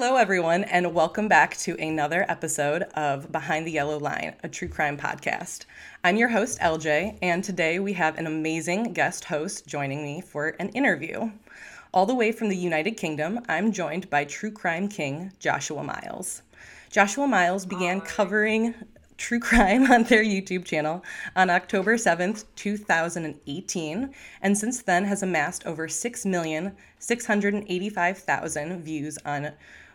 Hello, everyone, and welcome back to another episode of Behind the Yellow Line, a true crime podcast. I'm your host, LJ, and today we have an amazing guest host joining me for an interview. All the way from the United Kingdom, I'm joined by true crime king Joshua Miles. Joshua Miles began covering true crime on their YouTube channel on October 7th, 2018, and since then has amassed over 6,685,000 views on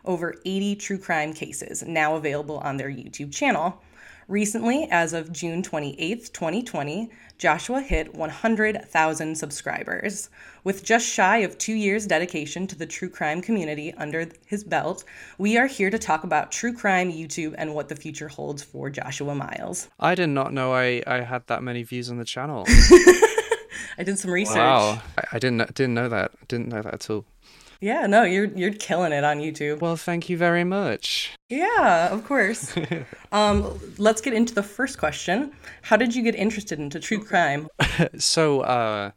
over 80 true crime cases now available on their YouTube channel. Recently, as of June 28th, 2020, Joshua hit 100,000 subscribers. With just shy of two years' dedication to the true crime community under his belt, we are here to talk about true crime, YouTube, and what the future holds for Joshua Miles. I did not know I, I had that many views on the channel. I did some research. Wow, I, I didn't didn't know that. Didn't know that at all. Yeah, no, you're you're killing it on YouTube. Well, thank you very much. Yeah, of course. um, let's get into the first question. How did you get interested into true crime? so, uh,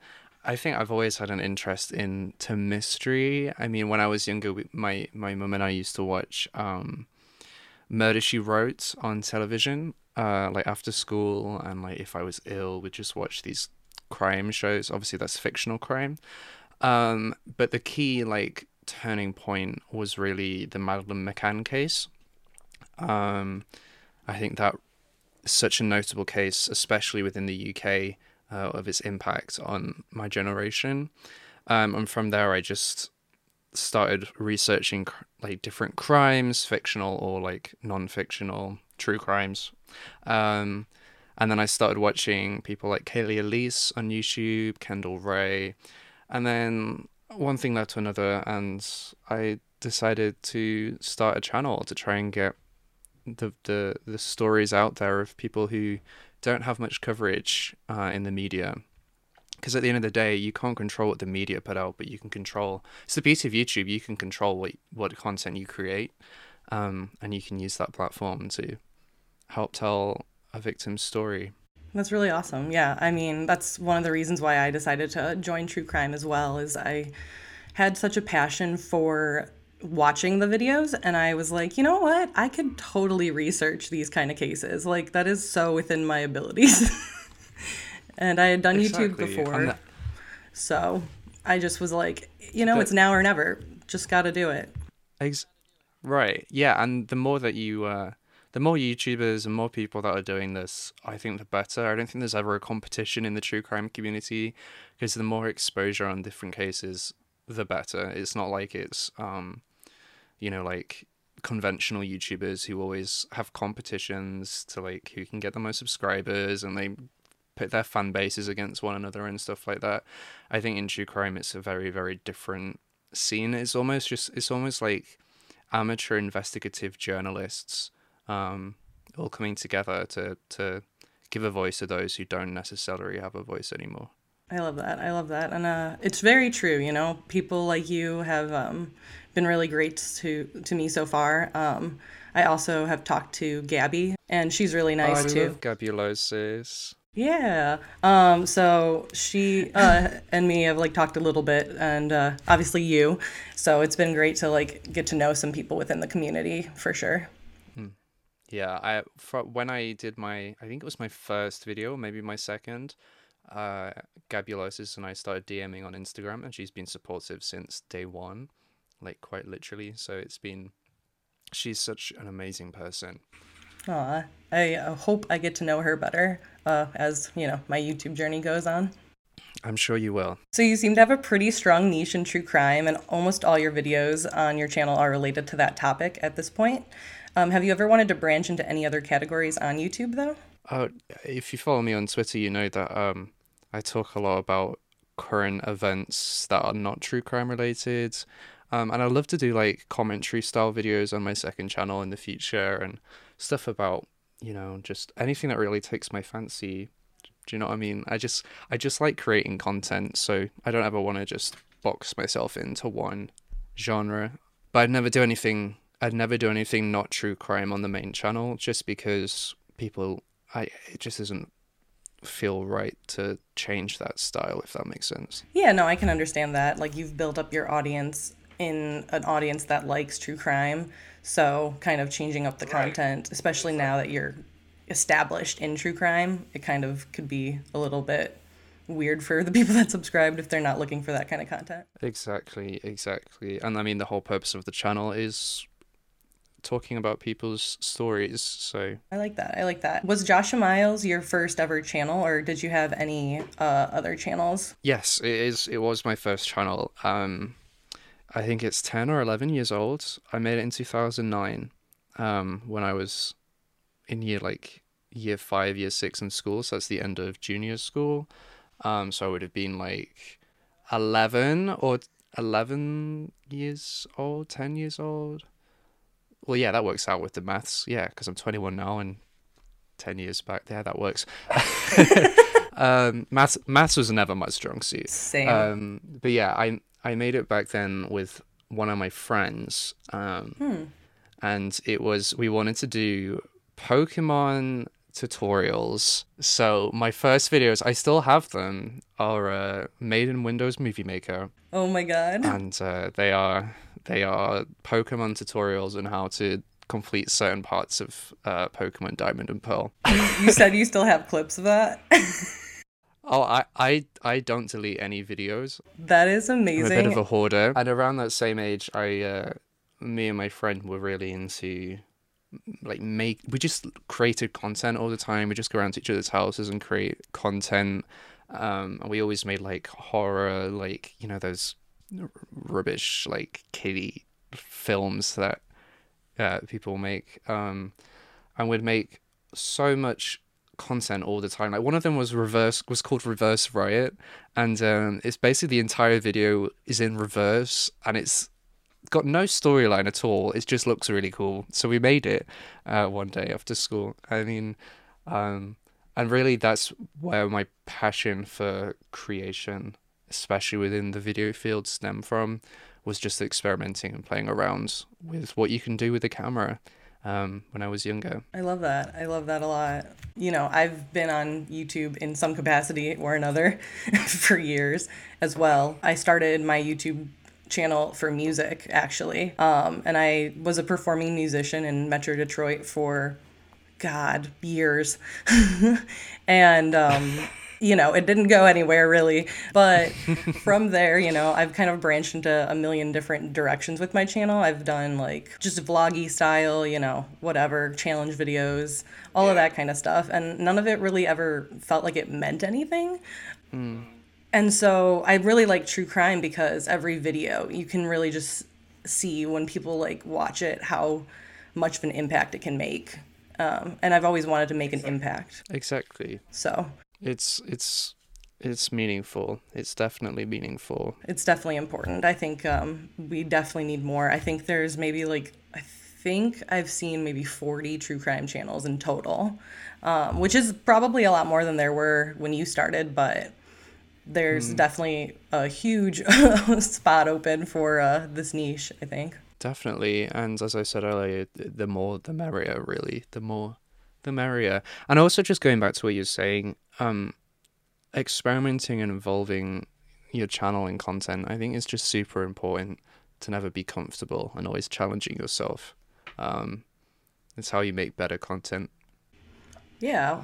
I think I've always had an interest into mystery. I mean, when I was younger, we, my my mum and I used to watch um, Murder She Wrote on television, uh, like after school, and like if I was ill, we'd just watch these crime shows. Obviously, that's fictional crime. Um, but the key like turning point was really the Madeleine McCann case. Um, I think that such a notable case, especially within the UK, uh, of its impact on my generation. Um, and from there, I just started researching like different crimes, fictional or like non-fictional, true crimes. Um, and then I started watching people like Kaylee Elise on YouTube, Kendall Rae, and then one thing led to another, and I decided to start a channel to try and get the the, the stories out there of people who don't have much coverage uh, in the media. Because at the end of the day, you can't control what the media put out, but you can control. It's the beauty of YouTube. You can control what what content you create, um, and you can use that platform to help tell a victim's story. That's really awesome. Yeah, I mean, that's one of the reasons why I decided to join true crime as well is I had such a passion for watching the videos and I was like, you know what? I could totally research these kind of cases. Like that is so within my abilities. and I had done exactly. YouTube before. So I just was like, you know, but, it's now or never. Just got to do it. Ex- right. Yeah, and the more that you uh the more YouTubers and more people that are doing this, I think the better. I don't think there's ever a competition in the true crime community because the more exposure on different cases, the better. It's not like it's, um, you know, like conventional YouTubers who always have competitions to like who can get the most subscribers and they put their fan bases against one another and stuff like that. I think in true crime, it's a very, very different scene. It's almost just, it's almost like amateur investigative journalists um, all coming together to to give a voice to those who don't necessarily have a voice anymore. I love that. I love that, and uh, it's very true. You know, people like you have um, been really great to to me so far. Um, I also have talked to Gabby, and she's really nice oh, I too. Love Gabulosis. Yeah. Um, so she uh, and me have like talked a little bit, and uh, obviously you. So it's been great to like get to know some people within the community for sure. Yeah, I for, when I did my, I think it was my first video, maybe my second. Uh, Gabulosis and I started DMing on Instagram, and she's been supportive since day one, like quite literally. So it's been, she's such an amazing person. Aw, I hope I get to know her better uh, as you know my YouTube journey goes on. I'm sure you will. So you seem to have a pretty strong niche in true crime, and almost all your videos on your channel are related to that topic at this point. Um, have you ever wanted to branch into any other categories on YouTube though? Uh, if you follow me on Twitter, you know that um, I talk a lot about current events that are not true crime related. Um, and I'd love to do like commentary style videos on my second channel in the future and stuff about, you know, just anything that really takes my fancy. Do you know what I mean? I just I just like creating content, so I don't ever want to just box myself into one genre. But I'd never do anything I'd never do anything not true crime on the main channel just because people I it just doesn't feel right to change that style if that makes sense. Yeah, no, I can understand that. Like you've built up your audience in an audience that likes true crime. So, kind of changing up the Right. content, especially now that you're established in true crime, it kind of could be a little bit weird for the people that subscribed if they're not looking for that kind of content. Exactly, exactly. And I mean, the whole purpose of the channel is talking about people's stories. So, I like that. I like that. Was Joshua Miles your first ever channel, or did you have any uh, other channels? yes, it is. It was my first channel. Um, I think it's 10 or 11 years old. I made it in 2009 um, when I was in year like year five, year six in school. So that's the end of junior school. Um, so I would have been like 11 or 11 years old, 10 years old. Well, yeah, that works out with the maths. Yeah, because I'm 21 now and 10 years back there, that works. um, maths, maths was never my strong suit. Same. Um, but yeah, I I made it back then with one of my friends, um, Hmm. and it was we wanted to do Pokemon tutorials. So my first videos, I still have them, are uh, made in Windows Movie Maker, oh my god. and uh, they are they are Pokemon tutorials on how to complete certain parts of uh, Pokemon Diamond and Pearl. you said you still have clips of that? Oh, I, I, I don't delete any videos. that is I'm a bit of a hoarder. And around that same age, I, uh, me and my friend were really into, like, make. We just created content all the time. We just go around to each other's houses and create content. Um, and we always made like horror, like you know those r- rubbish like kiddie films that uh, people make. Um, and we'd make so much content all the time. Like one of them was reverse was called Reverse Riot, and um, it's basically the entire video is in reverse, and it's got no storyline at all. It just looks really cool. So we made it uh, one day after school. I mean, um, and really that's where my passion for creation, especially within the video field, stem from. Was just experimenting and playing around with what you can do with a camera. Um, when I was younger. I love that. I love that a lot. You know, I've been on YouTube in some capacity or another for years as well. I started my YouTube channel for music actually. Um, and I was a performing musician in Metro Detroit for God, years. and um you know, it didn't go anywhere really. But from there, you know, I've kind of branched into a million different directions with my channel. I've done like just vloggy style, you know, whatever, challenge videos, all of that kind of stuff. And none of it really ever felt like it meant anything. And so I really like true crime because every video you can really just see when people like watch it how much of an impact it can make. Um, and I've always wanted to make an impact. Exactly. So It's it's it's meaningful. It's definitely meaningful. it's definitely important. I think um, we definitely need more. I think there's maybe like I think I've seen maybe 40 true crime channels in total, um, which is probably a lot more than there were when you started. But there's definitely a huge spot open for uh, this niche. I think. Definitely. And as I said earlier, the more the merrier, really. The more the merrier. And also just going back to what you're saying, um, experimenting and evolving your channel and content, I think is just super important to never be comfortable and always challenging yourself. Um, it's how you make better content. Yeah.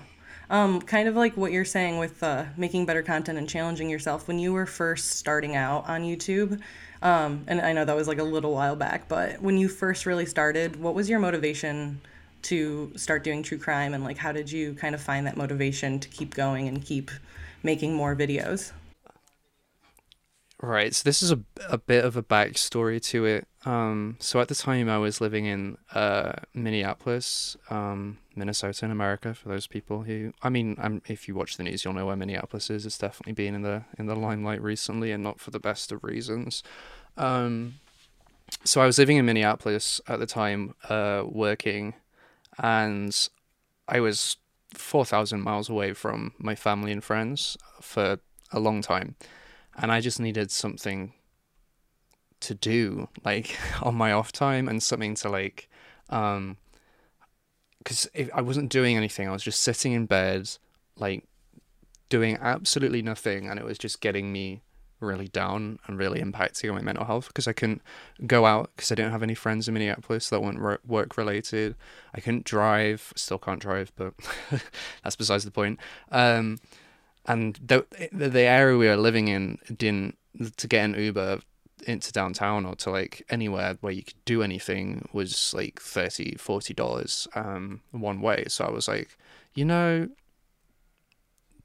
Um, kind of like what you're saying with uh, making better content and challenging yourself. When you were first starting out on YouTube, um, and I know that was like a little while back, but when you first really started, what was your motivation to start doing true crime? And like, how did you kind of find that motivation to keep going and keep making more videos? Right, so this is a, a bit of a backstory to it. Um, so at the time, I was living in uh, Minneapolis, um, Minnesota, in America. For those people who, I mean, um, if you watch the news, you'll know where Minneapolis is. It's definitely been in the in the limelight recently, and not for the best of reasons. Um, so I was living in Minneapolis at the time, uh, working, and I was four thousand miles away from my family and friends for a long time. And I just needed something to do like on my off time and something to like um because I wasn't doing anything. I was just sitting in bed like doing absolutely nothing. And it was just getting me really down and really impacting on my mental health because I couldn't go out because I didn't have any friends in Minneapolis that weren't work related. I couldn't drive, still can't drive, but that's besides the point. Um, and the, the area we were living in didn't to get an Uber into downtown or to like anywhere where you could do anything was like 30 40 dollars um one way so i was like you know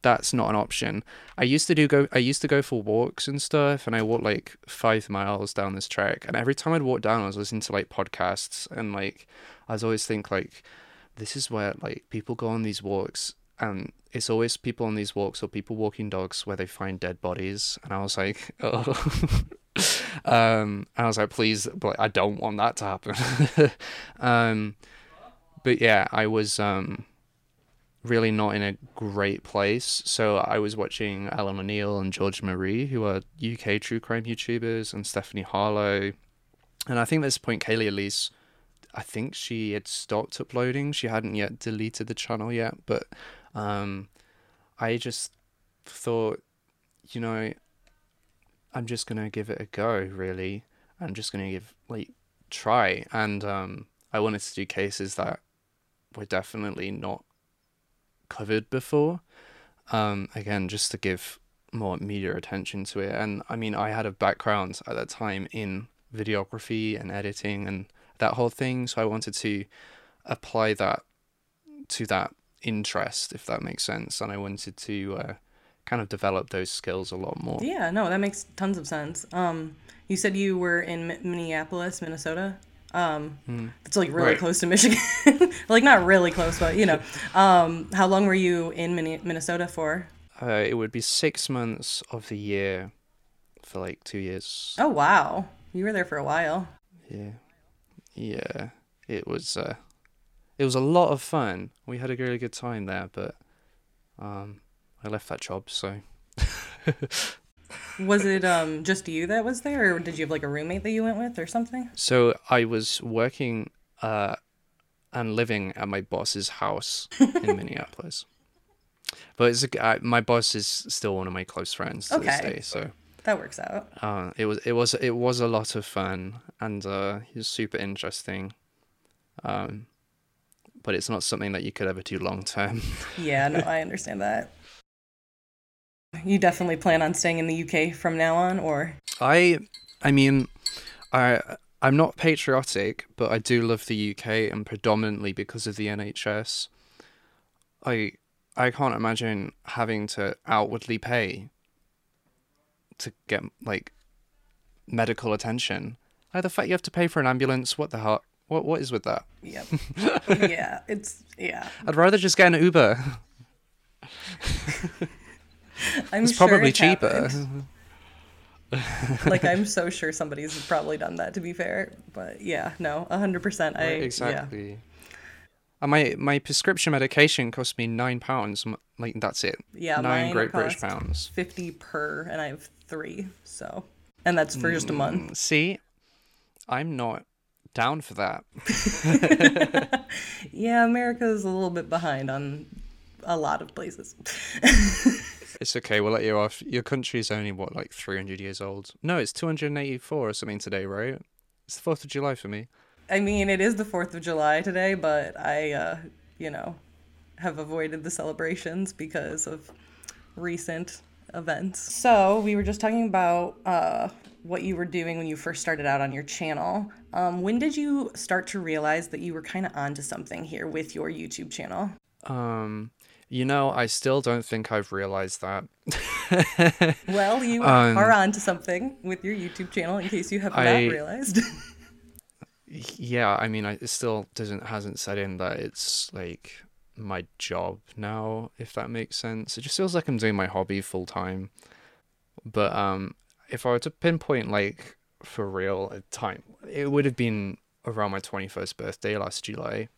that's not an option i used to do go i used to go for walks and stuff and i walked like five miles down this track and every time i'd walk down i was listening to like podcasts and like i was always think like this is where like people go on these walks and it's always people on these walks or people walking dogs where they find dead bodies and i was like oh um, I was like, please, but I don't want that to happen. um, but yeah, I was um, really not in a great place. So I was watching Alan O'Neill and George Marie, who are UK true crime YouTubers, and Stephanie Harlowe. And I think at this point, Kaylee Elise, I think she had stopped uploading. She hadn't yet deleted the channel yet, but um, I just thought, you know, I'm just gonna give it a go. Really, I'm just gonna give like try, and um, I wanted to do cases that were definitely not covered before. Um, again, just to give more media attention to it, and I mean, I had a background at that time in videography and editing and that whole thing, so I wanted to apply that to that interest, if that makes sense, and I wanted to uh, kind of develop those skills a lot more. Yeah, no, that makes tons of sense. Um, you said you were in Minneapolis, Minnesota. Um, mm. It's like really right. close to Michigan. like not really close, but you know. Um, how long were you in Minnesota for? Uh, it would be six months of the year for like two years. Oh wow, you were there for a while. Yeah, yeah. It was. Uh, it was a lot of fun. We had a really good time there, but um, I left that job, so. was it um just you that was there, or did you have like a roommate that you went with, or something? So I was working uh, and living at my boss's house in Minneapolis. But it's a, uh, my boss is still one of my close friends to okay. this day, so that works out. Uh, it was it was it was a lot of fun, and uh, he was super interesting. Um, but it's not something that you could ever do long term. yeah, no, I understand that. You definitely plan on staying in the UK from now on, or? I, I mean, I I'm not patriotic, but I do love the UK, and predominantly because of the NHS. I I can't imagine having to outwardly pay to get like medical attention. Like the fact you have to pay for an ambulance, what the hell? What what is with that? Yep. yeah, it's yeah. I'd rather just get an Uber. I'm it's sure probably cheaper. like I'm so sure somebody's probably done that. To be fair, but yeah, no, hundred percent. I exactly. Yeah. And my my prescription medication cost me nine pounds. Like that's it. Yeah, nine Great British pounds. Fifty per, and I have three. So, and that's for just a month. Mm, see, I'm not down for that. yeah, America is a little bit behind on a lot of places. It's okay. We'll let you off. Your country is only what, like three hundred years old? No, it's two hundred and eighty-four or something today, right? It's the Fourth of July for me. I mean, it is the Fourth of July today, but I, uh, you know, have avoided the celebrations because of recent events. So we were just talking about uh, what you were doing when you first started out on your channel. Um, when did you start to realize that you were kind of onto something here with your YouTube channel? Um, you know, I still don't think I've realized that. well, you um, are on to something with your YouTube channel in case you have not realized. yeah, I mean, I, it still doesn't hasn't set in that it's like my job now, if that makes sense. It just feels like I'm doing my hobby full time. But um, if I were to pinpoint like for real a time, it would have been around my 21st birthday last July.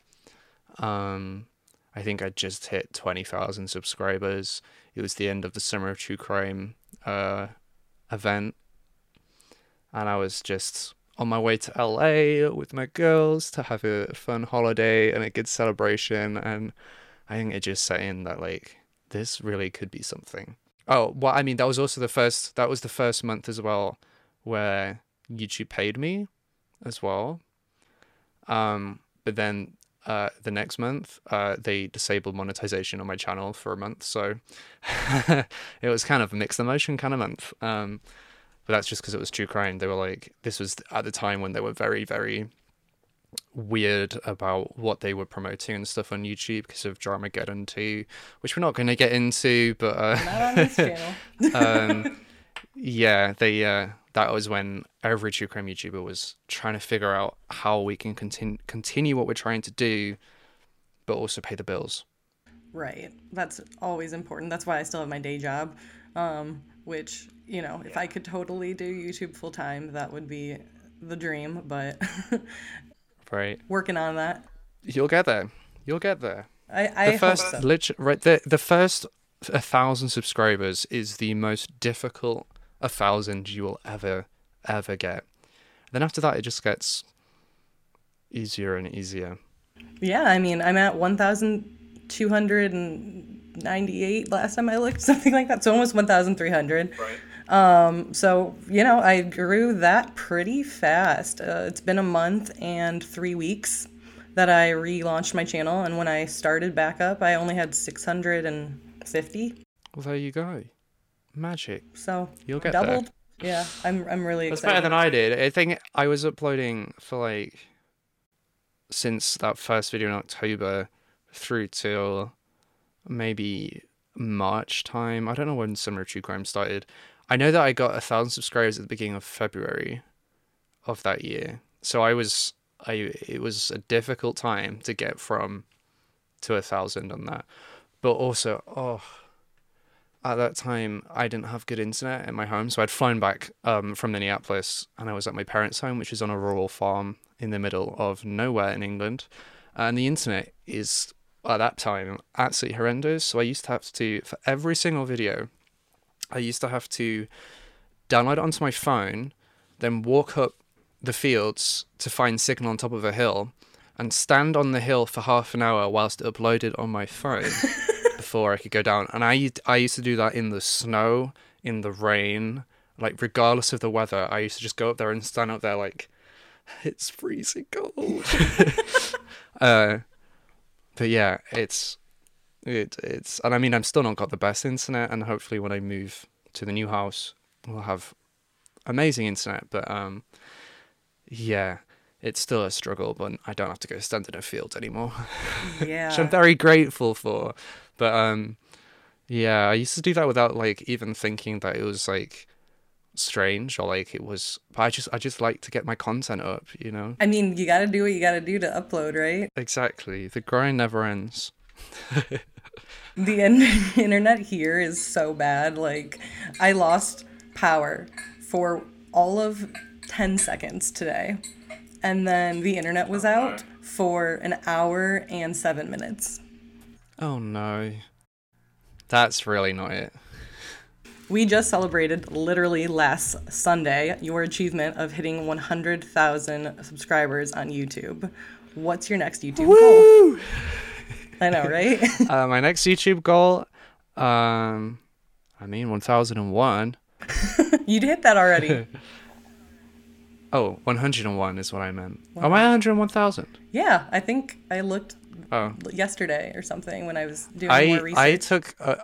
Um, I think I just hit 20,000 subscribers. It was the end of the Summer of True Crime uh, event. And I was just on my way to LA with my girls to have a fun holiday and a good celebration. And I think it just set in that, like, this really could be something. Oh, well, I mean, that was also the first. That was the first month as well, where YouTube paid me, as well. Um, but then uh, the next month, uh, they disabled monetization on my channel for a month, so it was kind of a mixed emotion kind of month. Um, but that's just because it was true crime. They were like, this was at the time when they were very, very weird about what they were promoting and stuff on YouTube because of Dramageddon 2, which we're not going to get into, but uh, Not on this channel. um, yeah, they uh, that was when every true crime YouTuber was trying to figure out how we can continue continue what we're trying to do, but also pay the bills. Right. That's always important. That's why I still have my day job, um, which, you know, if I could totally do YouTube full time, that would be the dream, but Right, working on that. you'll get there. You'll get there. I, I The hope first, so. lit- right, the the first a thousand subscribers is the most difficult a thousand you will ever ever get. Then after that, it just gets easier and easier. Yeah, I mean, I'm at 1,298 last time I looked, something like that. So almost 1,300. Right. Um, so, you know, I grew that pretty fast. Uh, it's been a month and three weeks that I relaunched my channel. And when I started back up, I only had 650. Well, there you go. Magic. So You'll get there. doubled. Yeah, I'm, I'm really That's excited. better than I did. I think I was uploading for like since that first video in October through till maybe March time. I don't know when Summer True Crime started. I know that I got a thousand subscribers at the beginning of February of that year. So I was I it was a difficult time to get from to a thousand on that. But also, oh at that time I didn't have good internet in my home, so I'd flown back um, from Minneapolis and I was at my parents' home, which is on a rural farm in the middle of nowhere in England. And the internet is at that time absolutely horrendous. So I used to have to for every single video, I used to have to download it onto my phone, then walk up the fields to find signal on top of a hill, and stand on the hill for half an hour whilst it uploaded on my phone before I could go down. And I used- I used to do that in the snow, in the rain, like regardless of the weather. I used to just go up there and stand up there like it's freezing cold. uh, but yeah, it's it it's and I mean I'm still not got the best internet, and hopefully when I move to the new house, we'll have amazing internet. But um, yeah. It's still a struggle, but I don't have to go stand in a field anymore yeah. which I'm very grateful for. But um, yeah, I used to do that without like even thinking that it was like strange or like it was. But I just I just like to get my content up, you know. I mean, you got to do what you got to do to upload, right? Exactly, the grind never ends. The in- internet here is so bad. Like, I lost power for all of 10 seconds today. And then the internet was out for an hour and seven minutes. Oh no, that's really not it. We just celebrated literally last Sunday your achievement of hitting 100,000 subscribers on YouTube. What's your next YouTube goal? I know, right? uh, my next YouTube goal, um, I mean, one thousand and one. You'd hit that already. Oh, 101 is what I meant. Oh, am I 101,000? Yeah, I think I looked Oh. yesterday or something when I was doing I more research. I took uh,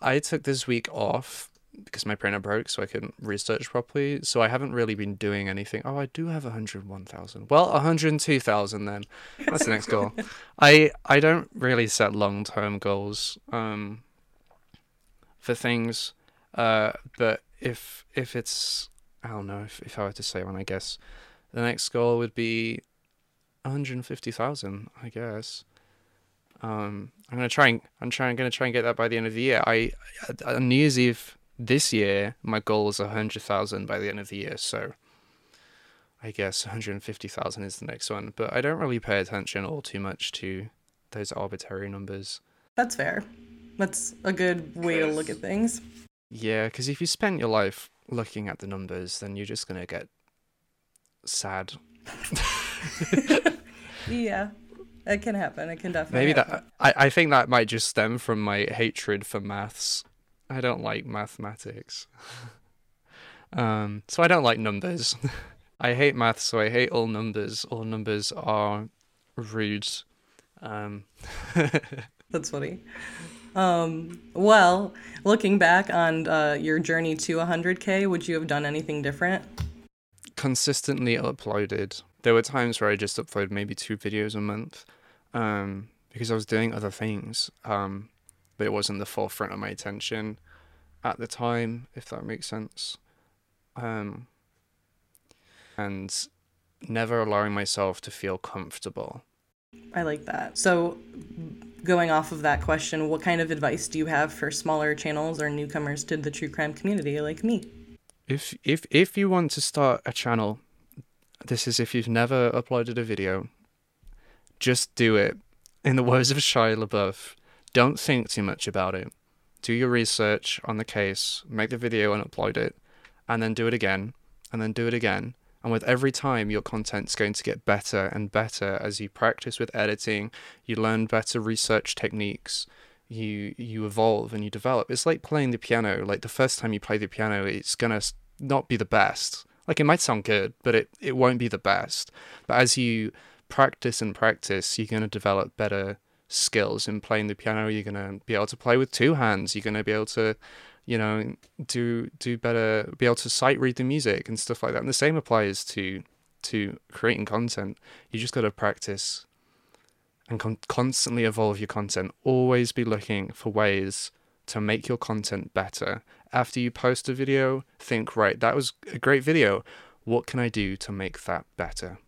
I took this week off because my printer broke, so I couldn't research properly. So I haven't really been doing anything. Oh, I do have hundred one thousand. Well, hundred and two thousand then. That's the next goal. I I don't really set long term goals um for things, uh, but if if it's I don't know if if I were to say one, I guess the next goal would be. 150,000, I guess. Um, I'm gonna try and I'm trying gonna try and get that by the end of the year. I on New Year's Eve this year, my goal was a hundred thousand by the end of the year. So I guess 150,000 is the next one. But I don't really pay attention all too much to those arbitrary numbers. That's fair. That's a good way to look at things. Yeah, because if you spend your life looking at the numbers, then you're just gonna get sad. Yeah, it can happen. It can definitely Maybe happen. that I, I think that might just stem from my hatred for maths I don't like mathematics. um, so I don't like numbers. I hate math, so I hate all numbers. All numbers are rude. Um. That's funny. Um, well, looking back on uh, your journey to 100K, would you have done anything different? Consistently uploaded. There were times where I just uploaded maybe two videos a month um, because I was doing other things. Um, but it wasn't the forefront of my attention at the time, if that makes sense. Um, and never allowing myself to feel comfortable. I like that. So, going off of that question, what kind of advice do you have for smaller channels or newcomers to the true crime community like me? If if if you want to start a channel, this is if you've never uploaded a video, just do it. In the words of Shia LaBeouf, don't think too much about it. Do your research on the case, make the video and upload it, and then do it again, and then do it again. And with every time, your content's going to get better and better as you practice with editing, you learn better research techniques, you you evolve and you develop. It's like playing the piano. Like the first time you play the piano, it's gonna not be the best. Like it might sound good, but it, it won't be the best. But as you practice and practice, you're gonna develop better skills in playing the piano. You're gonna be able to play with two hands. You're gonna be able to, you know, do do better, be able to sight read the music and stuff like that. And the same applies to to creating content. You just gotta practice and con- constantly evolve your content. Always be looking for ways to make your content better. After you post a video, think, right, that was a great video. What can I do to make that better?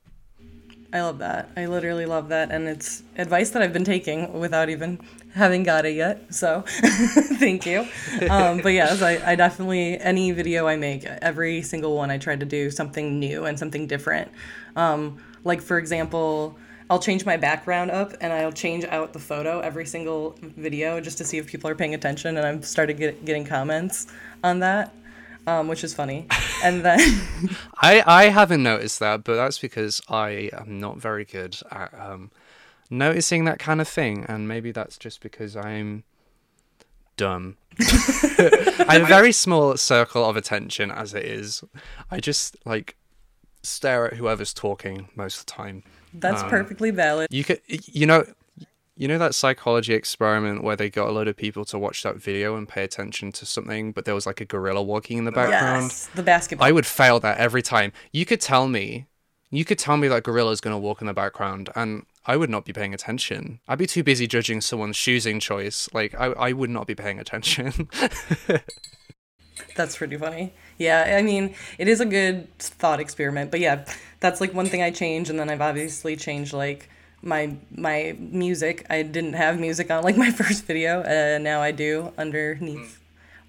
I love that. I literally love that. And it's advice that I've been taking without even having got it yet. So thank you. Um, but yes, I, I definitely, any video I make, every single one, I try to do something new and something different. Um, like, for example, I'll change my background up and I'll change out the photo every single video just to see if people are paying attention. And I've started get, getting comments on that um, which is funny. And then I I haven't noticed that, but that's because I am not very good at um, noticing that kind of thing, and maybe that's just because I'm dumb. I have a very small circle of attention as it is. I just like stare at whoever's talking most of the time. That's um, perfectly valid. You could, you know, you know that psychology experiment where they got a lot of people to watch that video and pay attention to something, but there was like a gorilla walking in the background? Yes, the basketball. I would fail that every time. You could tell me, you could tell me that gorilla is going to walk in the background, and I would not be paying attention. I'd be too busy judging someone's choosing choice. Like, I, I would not be paying attention. that's pretty funny. Yeah, I mean, it is a good thought experiment, but yeah, that's like one thing I changed, and then I've obviously changed like my my music. I didn't have music on like my first video, and now I do underneath.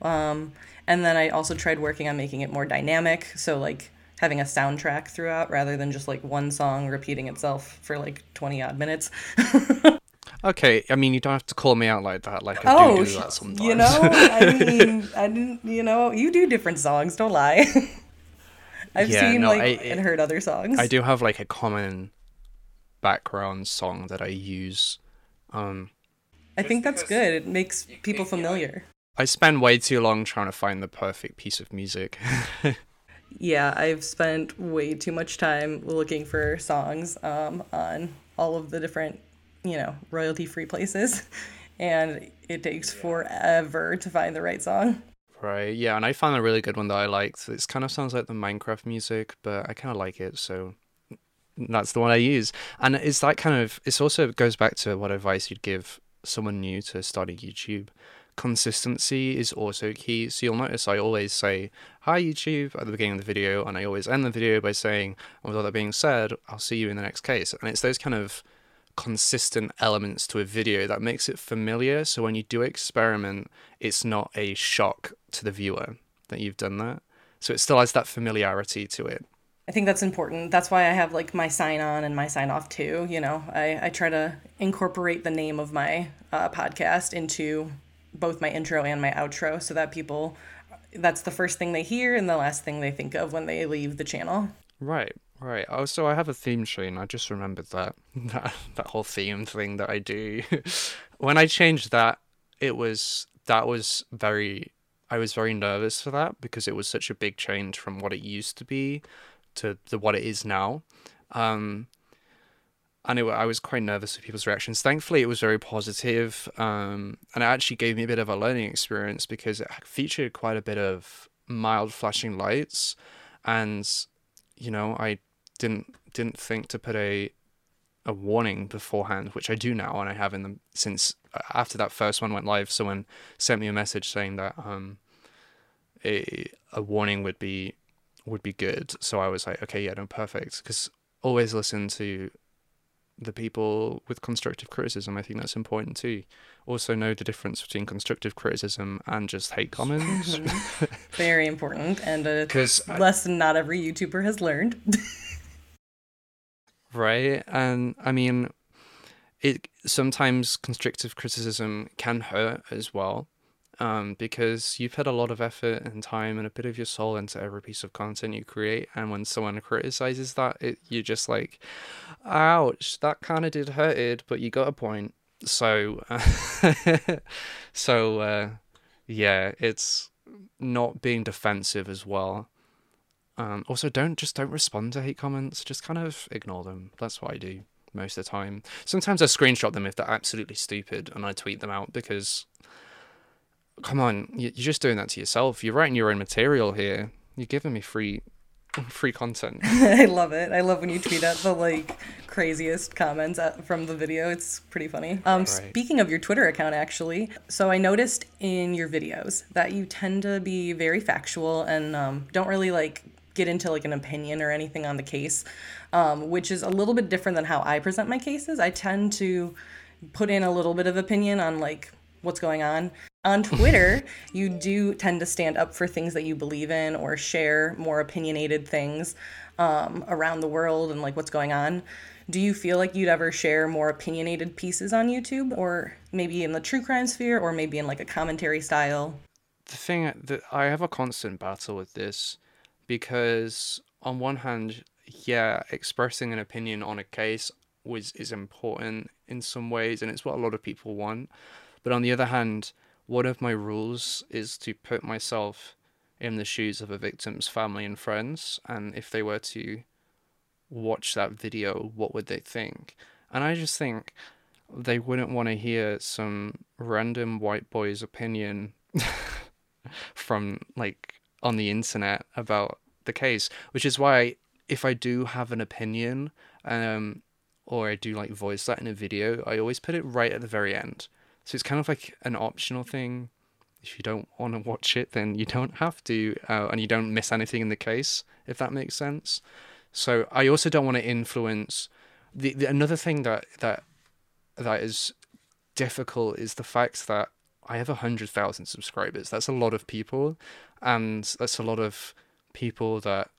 Um, and then I also tried working on making it more dynamic, so like having a soundtrack throughout rather than just like one song repeating itself for like 20 odd minutes. okay, I mean you don't have to call me out like that. Like I oh, do do that sometimes. You know, I mean, I didn't. You know, you do different songs. Don't lie. I've yeah, seen no, like I, and heard other songs. I do have like a common background song that I use. Um, I think that's good. It makes people familiar. I spend way too long trying to find the perfect piece of music. yeah, I've spent way too much time looking for songs um, on all of the different, you know, royalty free places. And it takes forever to find the right song. Right, yeah, and I found a really good one that I liked. It kind of sounds like the Minecraft music, but I kind of like it, so that's the one I use. And it's that kind of, it's also goes back to what advice you'd give someone new to starting YouTube. Consistency is also key. So you'll notice I always say, Hi YouTube at the beginning of the video, and I always end the video by saying, with all that being said, I'll see you in the next case. And it's those kind of consistent elements to a video that makes it familiar. So when you do experiment, it's not a shock to the viewer that you've done that. So it still has that familiarity to it. I think that's important. That's why I have like my sign on and my sign off too. You know, I, I try to incorporate the name of my uh, podcast into both my intro and my outro so that people, that's the first thing they hear and the last thing they think of when they leave the channel. Right, right. Oh, so I have a theme tune. I just remembered that that, that whole theme thing that I do. when I changed that, it was that was very I was very nervous for that because it was such a big change from what it used to be to the what it is now. Um, and it, I was quite nervous with people's reactions. Thankfully, it was very positive, um, and it actually gave me a bit of a learning experience because it featured quite a bit of mild flashing lights, and you know, I didn't didn't think to put a a warning beforehand, which I do now, and I have in them since uh, after that first one went live. Someone sent me a message saying that um, a a warning would be would be good. So I was like, okay, yeah, no, perfect. Because always listen to the people with constructive criticism. I think that's important too. Also know the difference between constructive criticism and just hate comments. Very important, and a lesson not every YouTuber has learned. right, and I mean, it sometimes constructive criticism can hurt as well um, because you put a lot of effort and time and a bit of your soul into every piece of content you create. And when someone criticizes that, it, you're just like, ouch, that kind of did hurt it, but you got a point. So, so uh, yeah, it's not being defensive as well. Um, also, don't just don't respond to hate comments. Just kind of ignore them. That's what I do most of the time. Sometimes I screenshot them if they're absolutely stupid and I tweet them out because come on, you're just doing that to yourself. You're writing your own material here. You're giving me free free content. I love it. I love when you tweet out the like craziest comments from the video. It's pretty funny. Um, right. Speaking of your Twitter account, actually, so I noticed in your videos that you tend to be very factual and um, don't really like get into like an opinion or anything on the case, um, which is a little bit different than how I present my cases. I tend to put in a little bit of opinion on like what's going on. On Twitter, you do tend to stand up for things that you believe in or share more opinionated things um, around the world and like what's going on. Do you feel like you'd ever share more opinionated pieces on YouTube or maybe in the true crime sphere or maybe in like a commentary style? The thing that I have a constant battle with this because on one hand, yeah, expressing an opinion on a case was is important in some ways and it's what a lot of people want but on the other hand, one of my rules is to put myself in the shoes of a victim's family and friends, and if they were to watch that video, what would they think? And I just think they wouldn't want to hear some random white boy's opinion from like on the internet about the case, which is why if I do have an opinion, um, or I do like voice that in a video, I always put it right at the very end so it's kind of like an optional thing. If you don't want to watch it, then you don't have to, uh, and you don't miss anything in the case, if that makes sense. So I also don't want to influence. The, the another thing that that that is difficult is the fact that I have a hundred thousand subscribers. That's a lot of people, and that's a lot of people that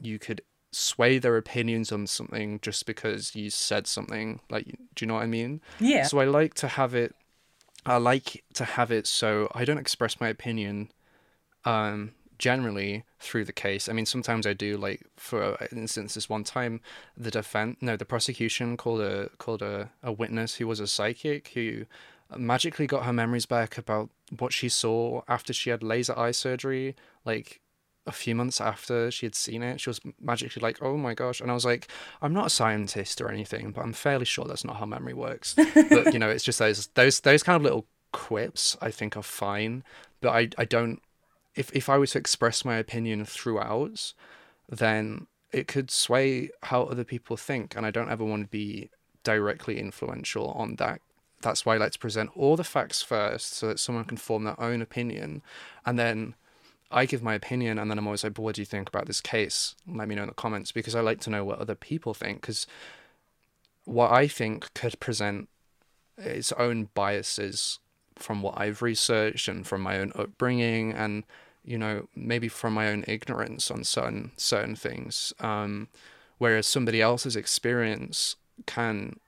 you could sway their opinions on something just because you said something like do you know what i mean? Yeah. So i like to have it i like to have it so i don't express my opinion um generally through the case. I mean sometimes i do like for instance this one time the defense no the prosecution called a called a, a witness who was a psychic who magically got her memories back about what she saw after she had laser eye surgery like a few months after she had seen it, she was magically like, "Oh my gosh!" And I was like, "I'm not a scientist or anything, but I'm fairly sure that's not how memory works." but you know, it's just those those those kind of little quips I think are fine, but I I don't. If if I were to express my opinion throughout, then it could sway how other people think, and I don't ever want to be directly influential on that. That's why I like to present all the facts first, so that someone can form their own opinion, and then I give my opinion and then I'm always like, what do you think about this case? Let me know in the comments because I like to know what other people think because what I think could present its own biases from what I've researched and from my own upbringing and you know maybe from my own ignorance on certain certain things um, whereas somebody else's experience can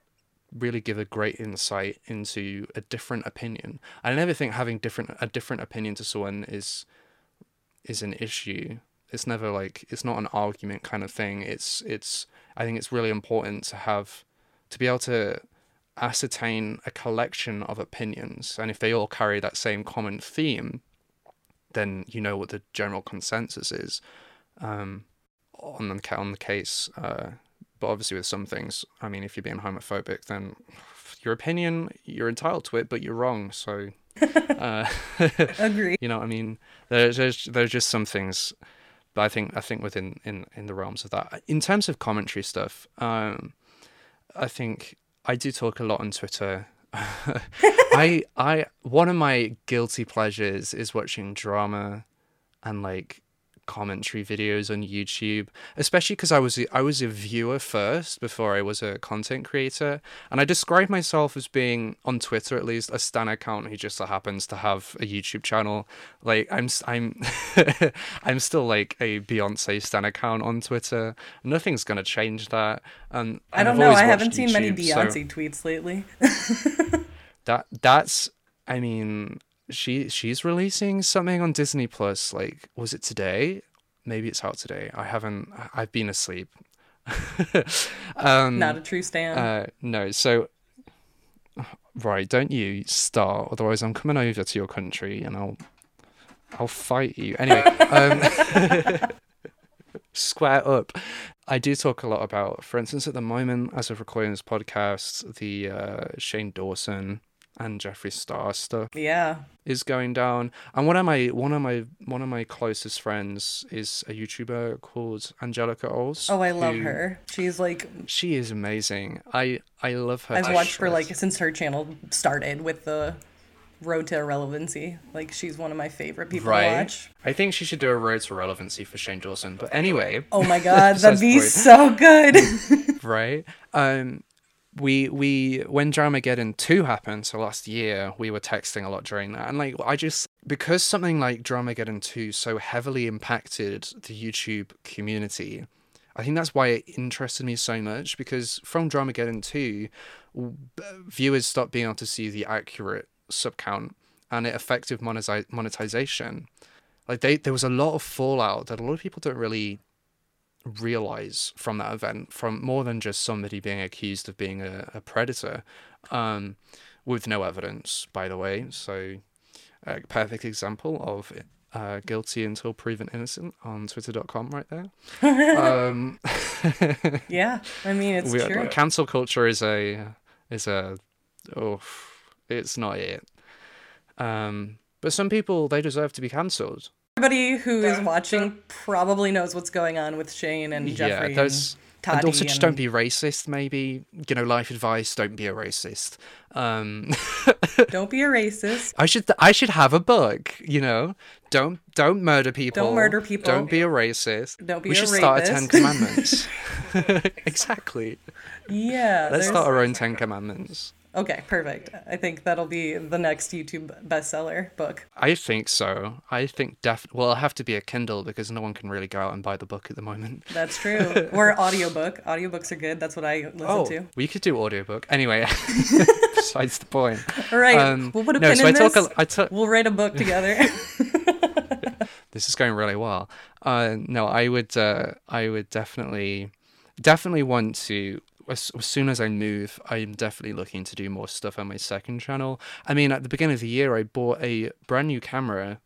really give a great insight into a different opinion. I never think having different a different opinion to someone is is an issue. It's never like it's not an argument kind of thing. It's it's I think it's really important to have to be able to ascertain a collection of opinions and if they all carry that same common theme then you know what the general consensus is um, on the on the case. Uh, but obviously, with some things, I mean, if you're being homophobic, then your opinion, you're entitled to it, but you're wrong. So, uh, Agree. you know, what I mean, there's there's there's just some things, but I think I think within in in the realms of that, in terms of commentary stuff, um, I think I do talk a lot on Twitter. I I one of my guilty pleasures is watching drama and like commentary videos on YouTube, especially because I was a, I was a viewer first before I was a content creator, and I describe myself as being on Twitter at least a stan account who just so happens to have a YouTube channel. Like I'm I'm I'm still like a Beyonce stan account on Twitter. Nothing's gonna change that. And, I don't know. I haven't watched seen many YouTube, so- Beyonce tweets lately. that that's I mean she she's releasing something on Disney Plus like was it today? Maybe it's out today. I haven't I've been asleep. um Not a true stand. uh no, so right, don't you start otherwise I'm coming over to your country and I'll I'll fight you. Anyway, um square up. I do talk a lot about, for instance, at the moment, as of recording this podcast, the uh, Shane Dawson and Jeffree Star stuff yeah. is going down. And one of my one of my one of my closest friends is a YouTuber called Angelica Oles. Oh, I love her. She's like She is amazing. I I love her. I've watched her like since her channel started with the Road to Irrelevancy. Like she's one of my favorite people to watch. I think she should do a road to relevancy for Shane Dawson. But anyway, Oh my god, that'd be so good. right? Um, we we when Dramageddon two happened, so last year, we were texting a lot during that, and like I just because something like Dramageddon two so heavily impacted the YouTube community. I think that's why it interested me so much because from Dramageddon 2, viewers stopped being able to see the accurate sub count and it affected monetization. Like they, there was a lot of fallout that a lot of people don't really realize from that event from more than just somebody being accused of being a, a predator um, with no evidence by the way. So a perfect example of uh, guilty until proven innocent on twitter.com right there. Um, yeah, I mean it's we, true. cancel culture is a is a oh it's not it. Um, but some people they deserve to be cancelled Everybody who is watching probably knows what's going on with Shane and Jeffree. yeah those and and also just and- don't be racist maybe you know life advice don't be a racist um don't be a racist. i should i should have a book you know don't don't murder people Don't murder people. don't be a racist Don't be racist. we a should start a 10 commandments exactly Yeah. let's there's- start our own 10 commandments Okay, perfect. I think that'll be the next YouTube bestseller book. I think so. I think def. Well, it'll have to be a Kindle because no one can really go out and buy the book at the moment. That's true. or audiobook. Audiobooks are good. That's what I listen Oh, to. we could do audiobook. Anyway, besides the point. All right, Um, we'll put a no, pin so in I talk. this. A, I talk. We'll write a book together. This is going really well. Uh, no, I would. Uh, I would definitely, definitely want to. As, as soon as I move, I'm definitely looking to do more stuff on my second channel. I mean, at the beginning of the year, I bought a brand new camera,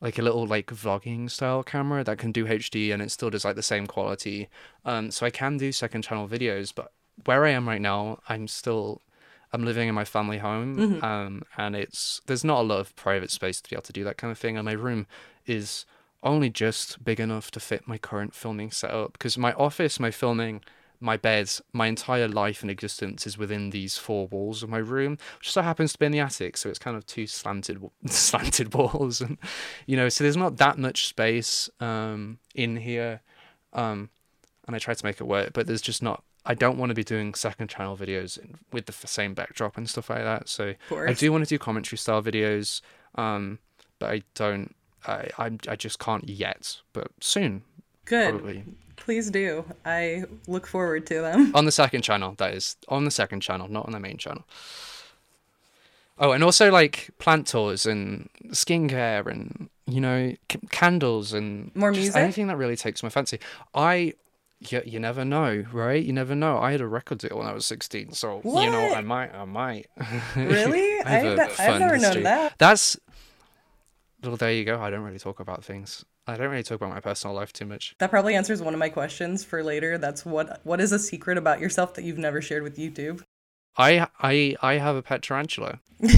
like a little like vlogging style camera that can do HD and it still does like the same quality. Um, so I can do second channel videos, but where I am right now, I'm still I'm living in my family home, um, and it's there's not a lot of private space to be able to do that kind of thing. And my room is only just big enough to fit my current filming setup because my office, my filming, my bed, my entire life and existence is within these four walls of my room, which so happens to be in the attic. So it's kind of two slanted slanted walls, and you know, so there's not that much space um, in here. Um, and I try to make it work, but there's just not. I don't want to be doing second channel videos with the same backdrop and stuff like that. So I do want to do commentary style videos, um, but I don't. I I'm, I just can't yet, but soon Good. probably Please do. I look forward to them. on the second channel. That is on the second channel, not on the main channel. Oh, and also like plant tours and skincare and you know c- candles and More music? anything that really takes my fancy. I. You, you never know, right? You never know. I had a record deal when I was 16, so you know, I might, I might. Really? I have I've ne- I've never known that. That's well, there you go. I don't really talk about things. I don't really talk about my personal life too much. That probably answers one of my questions for later. That's what what is a secret about yourself that you've never shared with YouTube? I I I have a pet tarantula.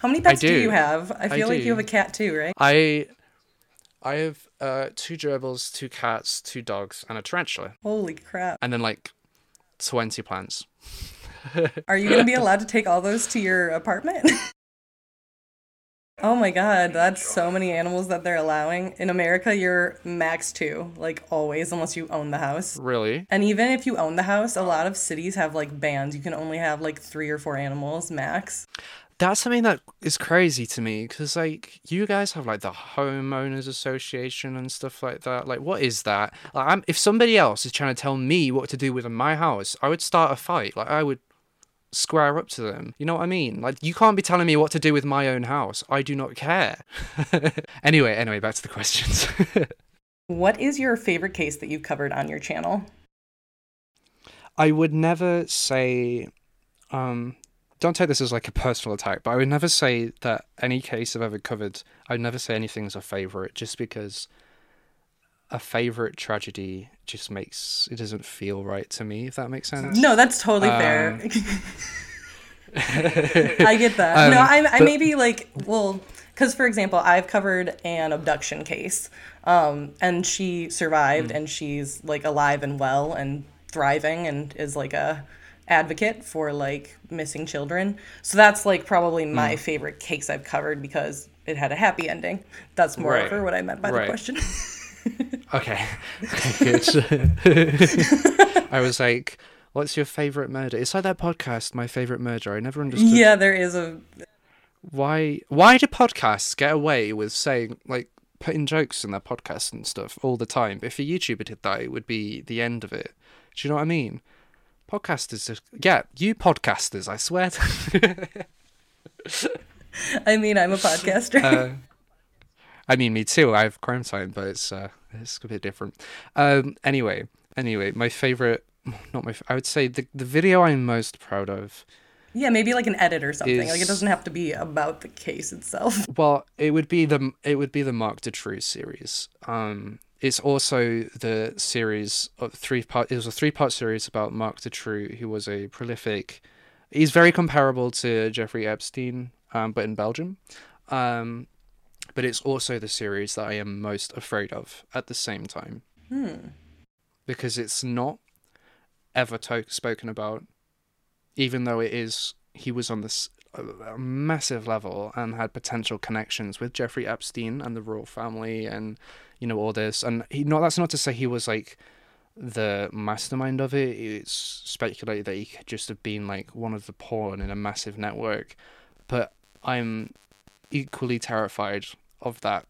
How many pets do. do. you have? I feel like do. you have a cat too, right? I I have uh two gerbils, two cats, two dogs, and a tarantula, Holy crap. and then like twenty plants. Are you going to be allowed to take all those to your apartment? oh my god, that's so many animals that they're allowing. In America, you're max two, like always, unless you own the house. Really? And even if you own the house, a lot of cities have like bans. You can only have like three or four animals max. That's something that is crazy to me because, like, you guys have like the homeowners association and stuff like that. Like, what is that? Like, I'm, if somebody else is trying to tell me what to do with my house, I would start a fight. Like, I would square up to them. You know what I mean? Like, you can't be telling me what to do with my own house. I do not care. anyway, anyway, back to the questions. What is your favorite case that you've covered on your channel? I would never say, um, don't take this as like a personal attack, but I would never say that any case I've ever covered, I'd never say anything's a favorite just because a favorite tragedy just makes it doesn't feel right to me, if that makes sense. No, that's totally fair. I get that. no, Um, I, I but- maybe like, well, because for example, I've covered an abduction case, um, and she survived, Hmm. and she's like alive and well and thriving, and is like a advocate for like missing children. So that's like probably my favorite case I've covered because it had a happy ending. That's more Right. for what I meant by the question. Okay. Okay, good. I was like, what's your favorite murder? It's like that podcast, My Favorite Murder. I never understood yeah, there is a why why do podcasts get away with saying like putting jokes in their podcasts and stuff all the time? If a YouTuber did that, it would be the end of it. Do you know what I mean? Podcasters, just, yeah, you podcasters, I swear. To, I mean, I'm a podcaster. uh, I mean, me too. I have crime time, but it's uh, it's a bit different. Um, anyway, anyway, my favorite, not my, I would say the the video I'm most proud of. yeah, maybe like an edit or something. Like it doesn't have to be about the case itself. Well, it would be the it would be the Marc Dutroux series. Um, it's also the series of three part. It was a three part series about Marc Dutroux, who was a prolific. He's very comparable to Jeffrey Epstein, um, but in Belgium. Um, but it's also the series that I am most afraid of at the same time. Hmm. Because it's not ever to- spoken about, even though it is. He was on this uh, a massive level and had potential connections with Jeffrey Epstein and the royal family and you know all this and he not that's not to say he was like the mastermind of it it's speculated that he could just have been like one of the pawn in a massive network but I'm equally terrified of that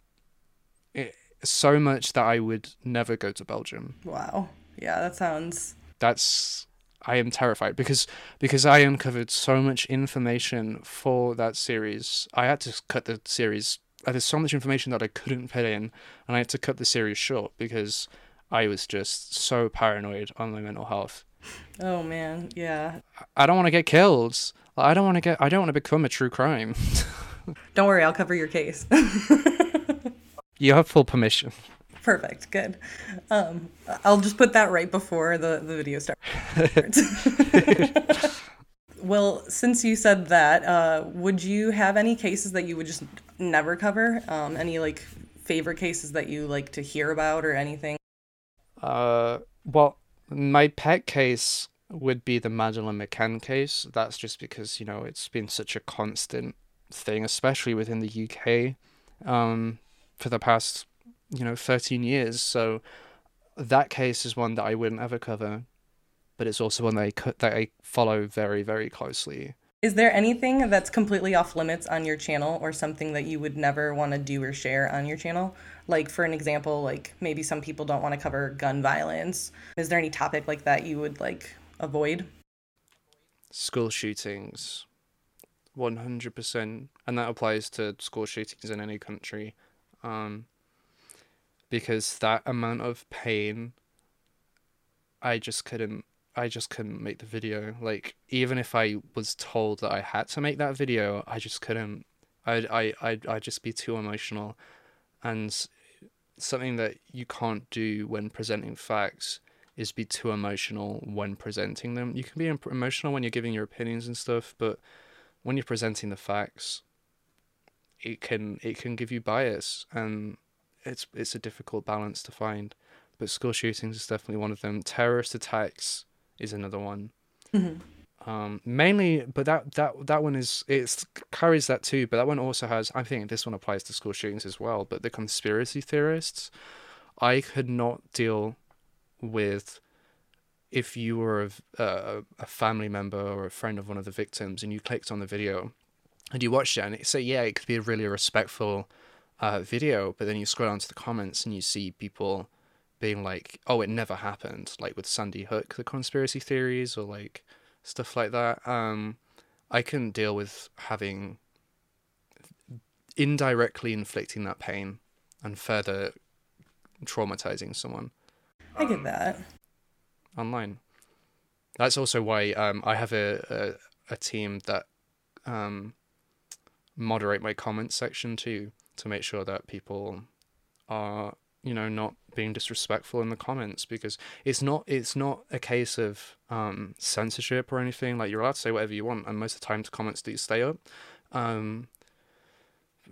it, so much that I would never go to Belgium Wow. Yeah, that sounds. that's I am terrified because because I uncovered so much information for that series. I had to cut the series. uh, There's so much information that I couldn't put in, and I had to cut the series short because I was just so paranoid on my mental health. Oh man, yeah. I don't want to get killed. I don't want to get. I don't want to become a true crime. Don't worry, I'll cover your case. you have full permission. Perfect. Good. Um, I'll just put that right before the the video starts. well, since you said that, uh, would you have any cases that you would just never cover? Um, any like favorite cases that you like to hear about or anything? Uh, well, my pet case would be the Madeleine McCann case. That's just because, you know, it's been such a constant thing, especially within the UK, um, for the past, you know, 13 years. So that case is one that I wouldn't ever cover, but it's also one that I, co- that I follow very, very closely. Is there anything that's completely off limits on your channel or something that you would never want to do or share on your channel? Like, for an example, like maybe some people don't want to cover gun violence. Is there any topic like that you would like avoid? School shootings, 100%. And that applies to school shootings in any country. Um, because that amount of pain, I just couldn't. I just couldn't make the video. Like, even if I was told that I had to make that video, I just couldn't I'd I I'd, I'd just be too emotional, and something that you can't do when presenting facts is be too emotional when presenting them. You can be emotional when you're giving your opinions and stuff, but when you're presenting the facts, it can it can give you bias, and it's it's a difficult balance to find. But school shootings is definitely one of them. Terrorist attacks is another one. Mm-hmm. Um, mainly, but that that that one is it carries that too. But that one also has. I think this one applies to school shootings as well. But the conspiracy theorists, I could not deal with if you were a, a, a family member or a friend of one of the victims and you clicked on the video and you watched it and it say yeah it could be a really respectful uh, video but then you scroll down to the comments and you see people being like oh it never happened like with sandy hook the conspiracy theories or like stuff like that um i couldn't deal with having indirectly inflicting that pain and further traumatizing someone I get that. Online. That's also why um, I have a, a, a team that um, moderate my comments section too to make sure that people are you know not being disrespectful in the comments because it's not it's not a case of um, censorship or anything. Like you're allowed to say whatever you want and most of the time comments do stay up. Um,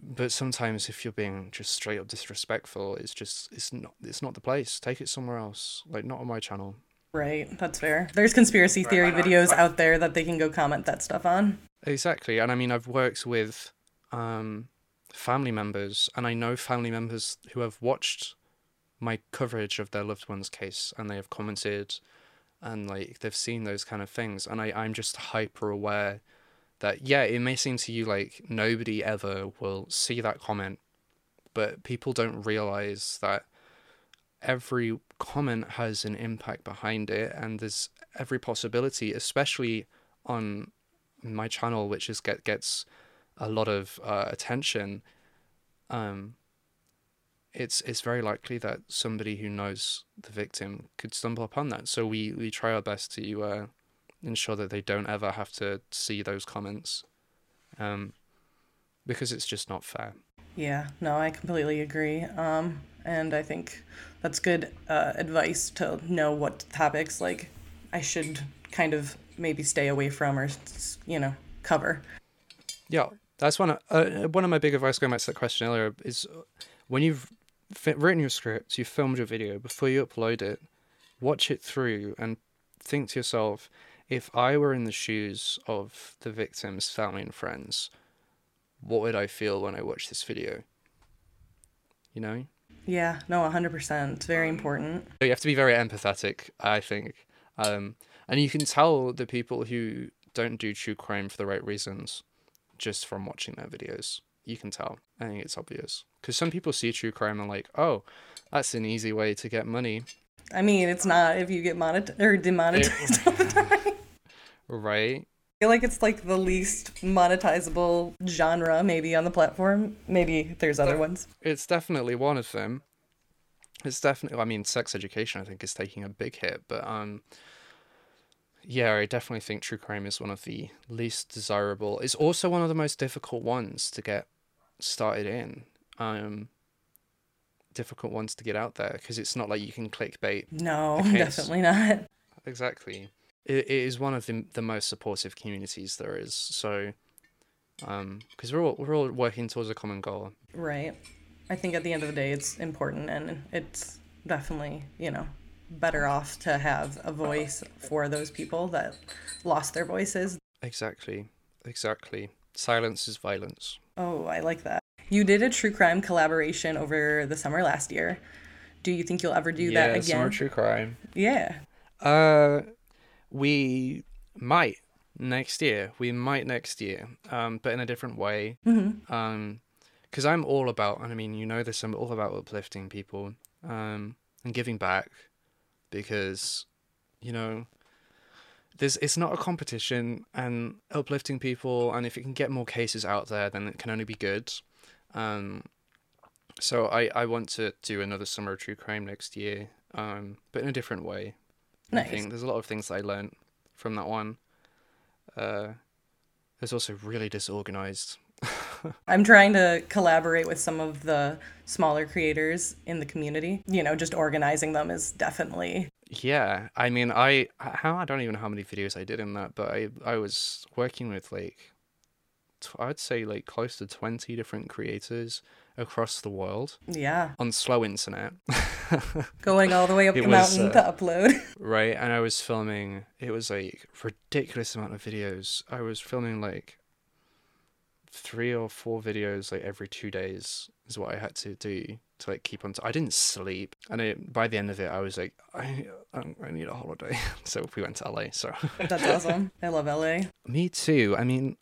but sometimes if you're being just straight up disrespectful it's just it's not it's not the place. Take it somewhere else. Like not on my channel right that's fair. There's conspiracy theory videos out there that they can go comment that stuff on. Exactly and i mean i've worked with um, family members and i know family members who have watched my coverage of their loved one's case and they have commented and like they've seen those kind of things and I, i'm just hyper aware that yeah, it may seem to you like nobody ever will see that comment, but people don't realize that every comment has an impact behind it and there's every possibility, especially on my channel, which is get gets a lot of uh, attention. Um, it's it's very likely that somebody who knows the victim could stumble upon that. So we we try our best to uh, ensure that they don't ever have to see those comments um, because it's just not fair. Yeah, no, I completely agree. Um, and I think that's good uh, advice to know what topics like I should kind of maybe stay away from or you know cover. Yeah, that's one. Of, uh, one of my big advice going back to that question earlier is when you've written your script, you filmed your video before you upload it, watch it through and think to yourself, if I were in the shoes of the victim's family and friends, what would I feel when I watch this video? You know? Yeah, no, 100%. It's very important. You have to be very empathetic, I think. Um, and you can tell the people who don't do true crime for the right reasons just from watching their videos. You can tell. I think it's obvious. Because some people see true crime and like, oh, that's an easy way to get money. I mean, it's not if you get monetized or demonetized all the time. Right. I feel like it's like the least monetizable genre maybe on the platform. Maybe there's other ones. It's definitely one of them. It's definitely I mean sex education I think is taking a big hit, but um yeah, I definitely think true crime is one of the least desirable. It's also one of the most difficult ones to get started in. Um difficult ones to get out there because it's not like you can clickbait. No, definitely not. Exactly it, it is one of the, the most supportive communities there is. So, um, because we're all we're all working towards a common goal. Right. I think at the end of the day, it's important, and it's definitely you know better off to have a voice for those people that lost their voices. Exactly. Exactly. Silence is violence. Oh, I like that. You did a true crime collaboration over the summer last year. Do you think you'll ever do yeah, that again? Summer true crime. Yeah. Uh, we might next year. We might next year, um, but in a different way. Mm-hmm. Um, because I'm all about, and I mean, you know this, I'm all about uplifting people, um, and giving back, because, you know, there's it's not a competition, and uplifting people, and if it can get more cases out there, then it can only be good. Um, so I I want to do another summer of true crime next year, um, but in a different way. Nice. I think there's a lot of things I learned from that one. Uh, it's also really disorganized. I'm trying to collaborate with some of the smaller creators in the community. You know, just organizing them is definitely Yeah, I mean, I how I don't even know how many videos I did in that, but I I was working with like I'd say like close to 20 different creators across the world yeah, on slow internet. going all the way up It the was, mountain uh, to upload. right, and I was filming it was like ridiculous amount of videos. I was filming like three or four videos like every 2 days is what I had to do to like keep on t- I didn't sleep and it, by the end of it I was like I I I need a holiday. so we went to LA, so That's awesome. I love LA. Me too. I mean,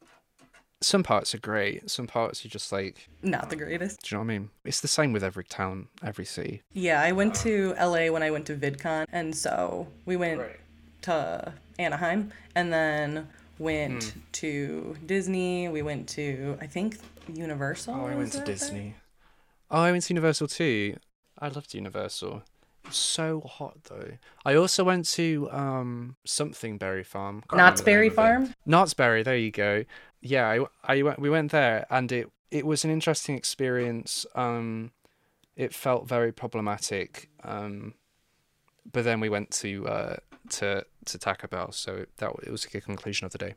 some parts are great. Some parts are just like, Not the greatest. do you know what I mean? It's the same with every town, every city. Yeah, I went to LA when I went to VidCon, and so we went to Anaheim, and then went Hmm. to Disney. We went to I think Universal. Oh, I went to that there? Disney. Oh, I went to Universal too. I loved Universal. It was so hot though. I also went to um something Berry Farm. Can't Knott's Berry name of it. Farm. Knott's Berry. There you go. Yeah, I, I went. We went there, and it it was an interesting experience. Um, it felt very problematic. Um, but then we went to uh to to Taco Bell, so that it was a good conclusion of the day.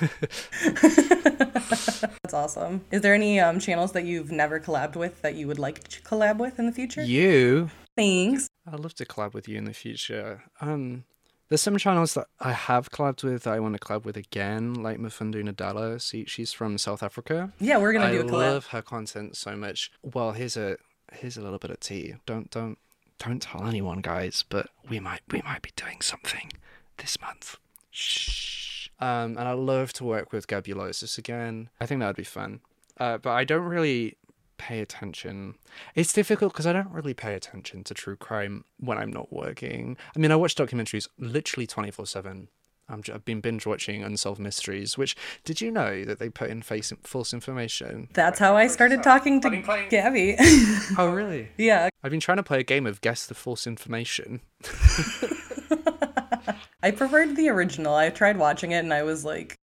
That's awesome. Is there any um, channels that you've never collabed with that you would like to collab with in the future? You, Thanks. I'd love to collab with you in the future. Um, there's some channels that I have collabed with that I want to collab with again, like Mafundu Nadala. See, she's from South Africa. Yeah, we're gonna I do a collab. I love her content so much. Well, here's a here's a little bit of tea. Don't don't don't tell anyone, guys. But we might we might be doing something this month. Shh. Um, and I love to work with Gabulosis again. I think that would be fun. Uh, but I don't really pay attention. It's difficult because I don't really pay attention to true crime when I'm not working. I mean, I watch documentaries literally twenty four seven. I'm j- I've been binge watching Unsolved Mysteries, which did you know that they put in face, false information? That's how I started talking to Gabby. Oh, really? yeah, I've been trying to play a game of guess the false information. I preferred the original. I tried watching it and I was like,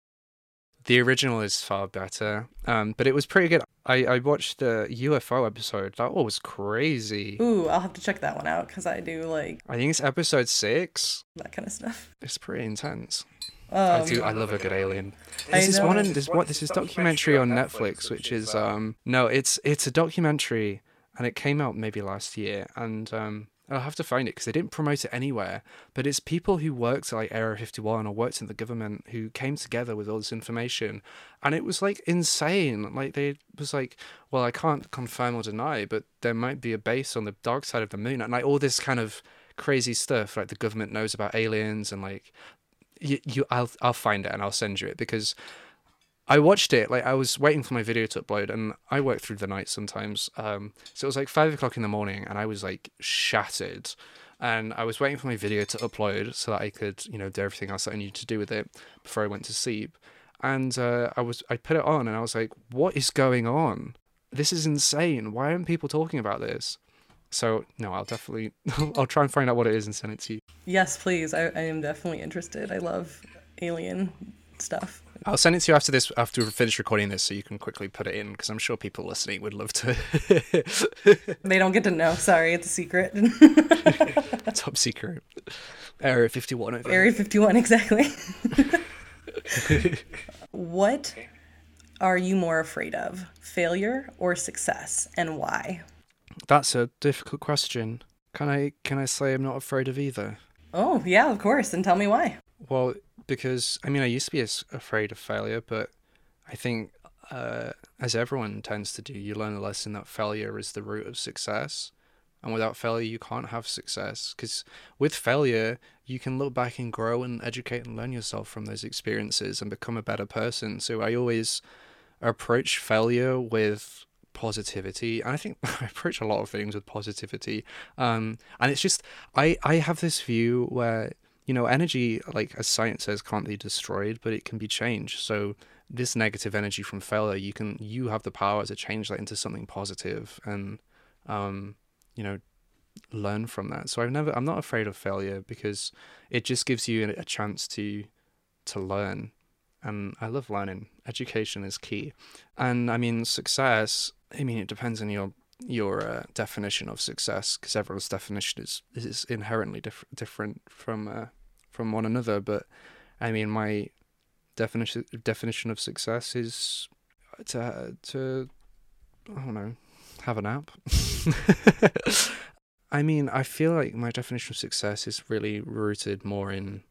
The original is far better, um, but it was pretty good. I, I watched the UFO episode. That one was crazy. ooh, I'll have to check that one out because I do like I think it's episode six. that kind of stuff. It's pretty intense. Um, I do. I love a good alien. This is one. this what? This is documentary on Netflix, which is um. No, it's it's a documentary, and it came out maybe last year, and um. I'll have to find it because they didn't promote it anywhere. But it's people who worked at like Area 51 or worked in the government who came together with all this information, and it was like insane. Like they was like, well, I can't confirm or deny, but there might be a base on the dark side of the moon, and like all this kind of crazy stuff. Like the government knows about aliens, and like you, you I'll I'll find it and I'll send you it because I watched it like I was waiting for my video to upload and I work through the night sometimes. Um, so it was like five o'clock in the morning and I was like shattered, and I was waiting for my video to upload so that I could you know do everything else that I needed to do with it before I went to sleep. And uh, I was I put it on and I was like, what is going on? This is insane. Why aren't people talking about this? So no, I'll definitely I'll try and find out what it is and send it to you. yes, please. I, I am definitely interested. I love alien stuff. I'll send it to you after this, after we finish recording this, so you can quickly put it in, because I'm sure people listening would love to. They don't get to know. Sorry, it's a secret. Top secret. Area 51. over. Area 51, exactly. what are you more afraid of, failure or success, and why? That's a difficult question. Can I can I say I'm not afraid of either? Oh, yeah, of course. And tell me why. Well, because I mean, I used to be as afraid of failure, but I think, uh, as everyone tends to do, you learn a lesson that failure is the root of success, and without failure, you can't have success. Because with failure, you can look back and grow and educate and learn yourself from those experiences and become a better person. So I always approach failure with positivity and i think i approach a lot of things with positivity um and it's just i i have this view where you know energy like as science says can't be destroyed but it can be changed so this negative energy from failure you can you have the power to change that into something positive and um you know learn from that so i've never i'm not afraid of failure because it just gives you a chance to to learn and I love learning. Education is key, and I mean success. I mean it depends on your your uh, definition of success because everyone's definition is is inherently diff- different from uh, from one another. But I mean, my definition definition of success is to to I don't know have a nap. I mean, I feel like my definition of success is really rooted more in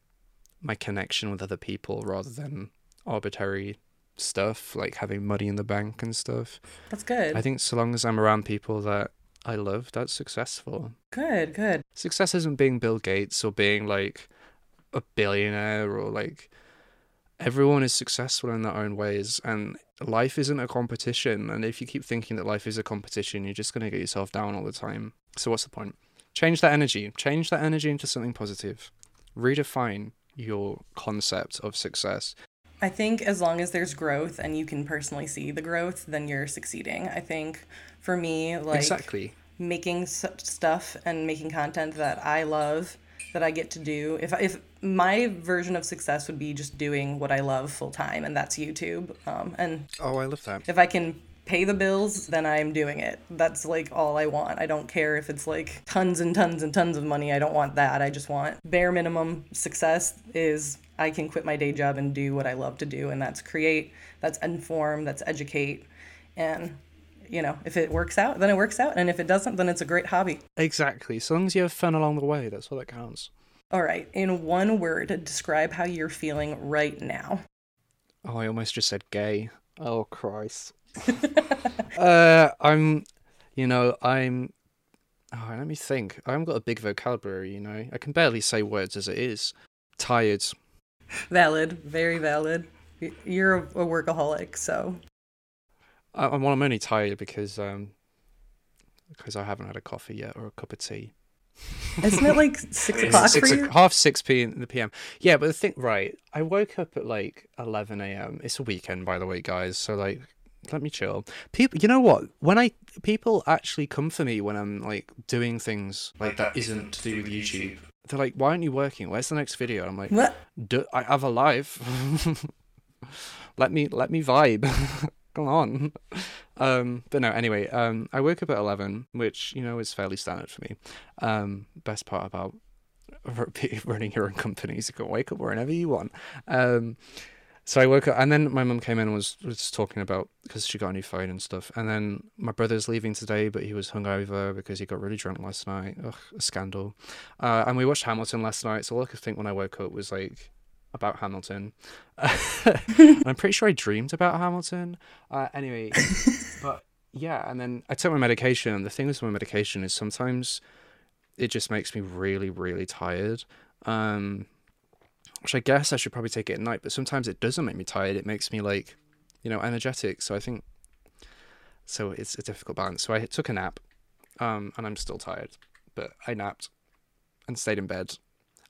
my connection with other people rather than arbitrary stuff like having money in the bank and stuff. That's good. I think so long as I'm around people that I love, that's successful. Good, good. Success isn't being Bill Gates or being like a billionaire or like everyone is successful in their own ways and life isn't a competition. And if you keep thinking that life is a competition you're just going to get yourself down all the time. So what's the point? Change that energy. Change that energy into something positive. Redefine your concept of success. I think as long as there's growth and you can personally see the growth, then you're succeeding. I think for me, like exactly. making stuff and making content that I love, that I get to do. If if my version of success would be just doing what I love full time, and that's YouTube. Um, and oh, I love that. If I can pay the bills, then I'm doing it. That's like all I want. I don't care if it's like tons and tons and tons of money. I don't want that. I just want bare minimum success is I can quit my day job and do what I love to do, and that's create, that's inform, that's educate. And, you know, if it works out, then it works out. And if it doesn't, then it's a great hobby. Exactly. So long as you have fun along the way, that's all that counts. All right. In one word, describe how you're feeling right now. Oh, I almost just said gay. Oh, Christ. uh, I'm, you know, I'm. Oh, let me think. I haven't got a big vocabulary, you know. I can barely say words as it is. Tired. Valid, very valid. You're a workaholic, so. I'm, well, I'm only tired because um, because I haven't had a coffee yet or a cup of tea. Isn't it like six o'clock six for you? half six p in the PM. Yeah, but the thing, right? I woke up at like eleven a.m. It's a weekend, by the way, guys. So like, let me chill. People, you know what? When I people actually come for me when I'm like doing things like that isn't to do with YouTube they're like, "Why aren't you working? Where's the next video?" I'm like, "What? I have a life. let me let me vibe. Come on." Um, but no, anyway, um, I woke up at eleven, which you know is fairly standard for me. Um, best part about running your own companies, you can wake up whenever you want. Um, so I woke up, and then my mum came in and was was talking about because she got a new phone and stuff. And then my brother's leaving today, but he was hungover because he got really drunk last night. Ugh, a scandal. Uh, and we watched Hamilton last night. So all I could think when I woke up was like about Hamilton. I'm pretty sure I dreamed about Hamilton. Uh, anyway, but yeah, and then I took my medication. And the thing with my medication is sometimes it just makes me really, really tired. Um, which I guess I should probably take it at night, but sometimes it doesn't make me tired. It makes me like, you know, energetic. So I think, so it's a difficult balance. So I took a nap, um, and I'm still tired, but I napped and stayed in bed.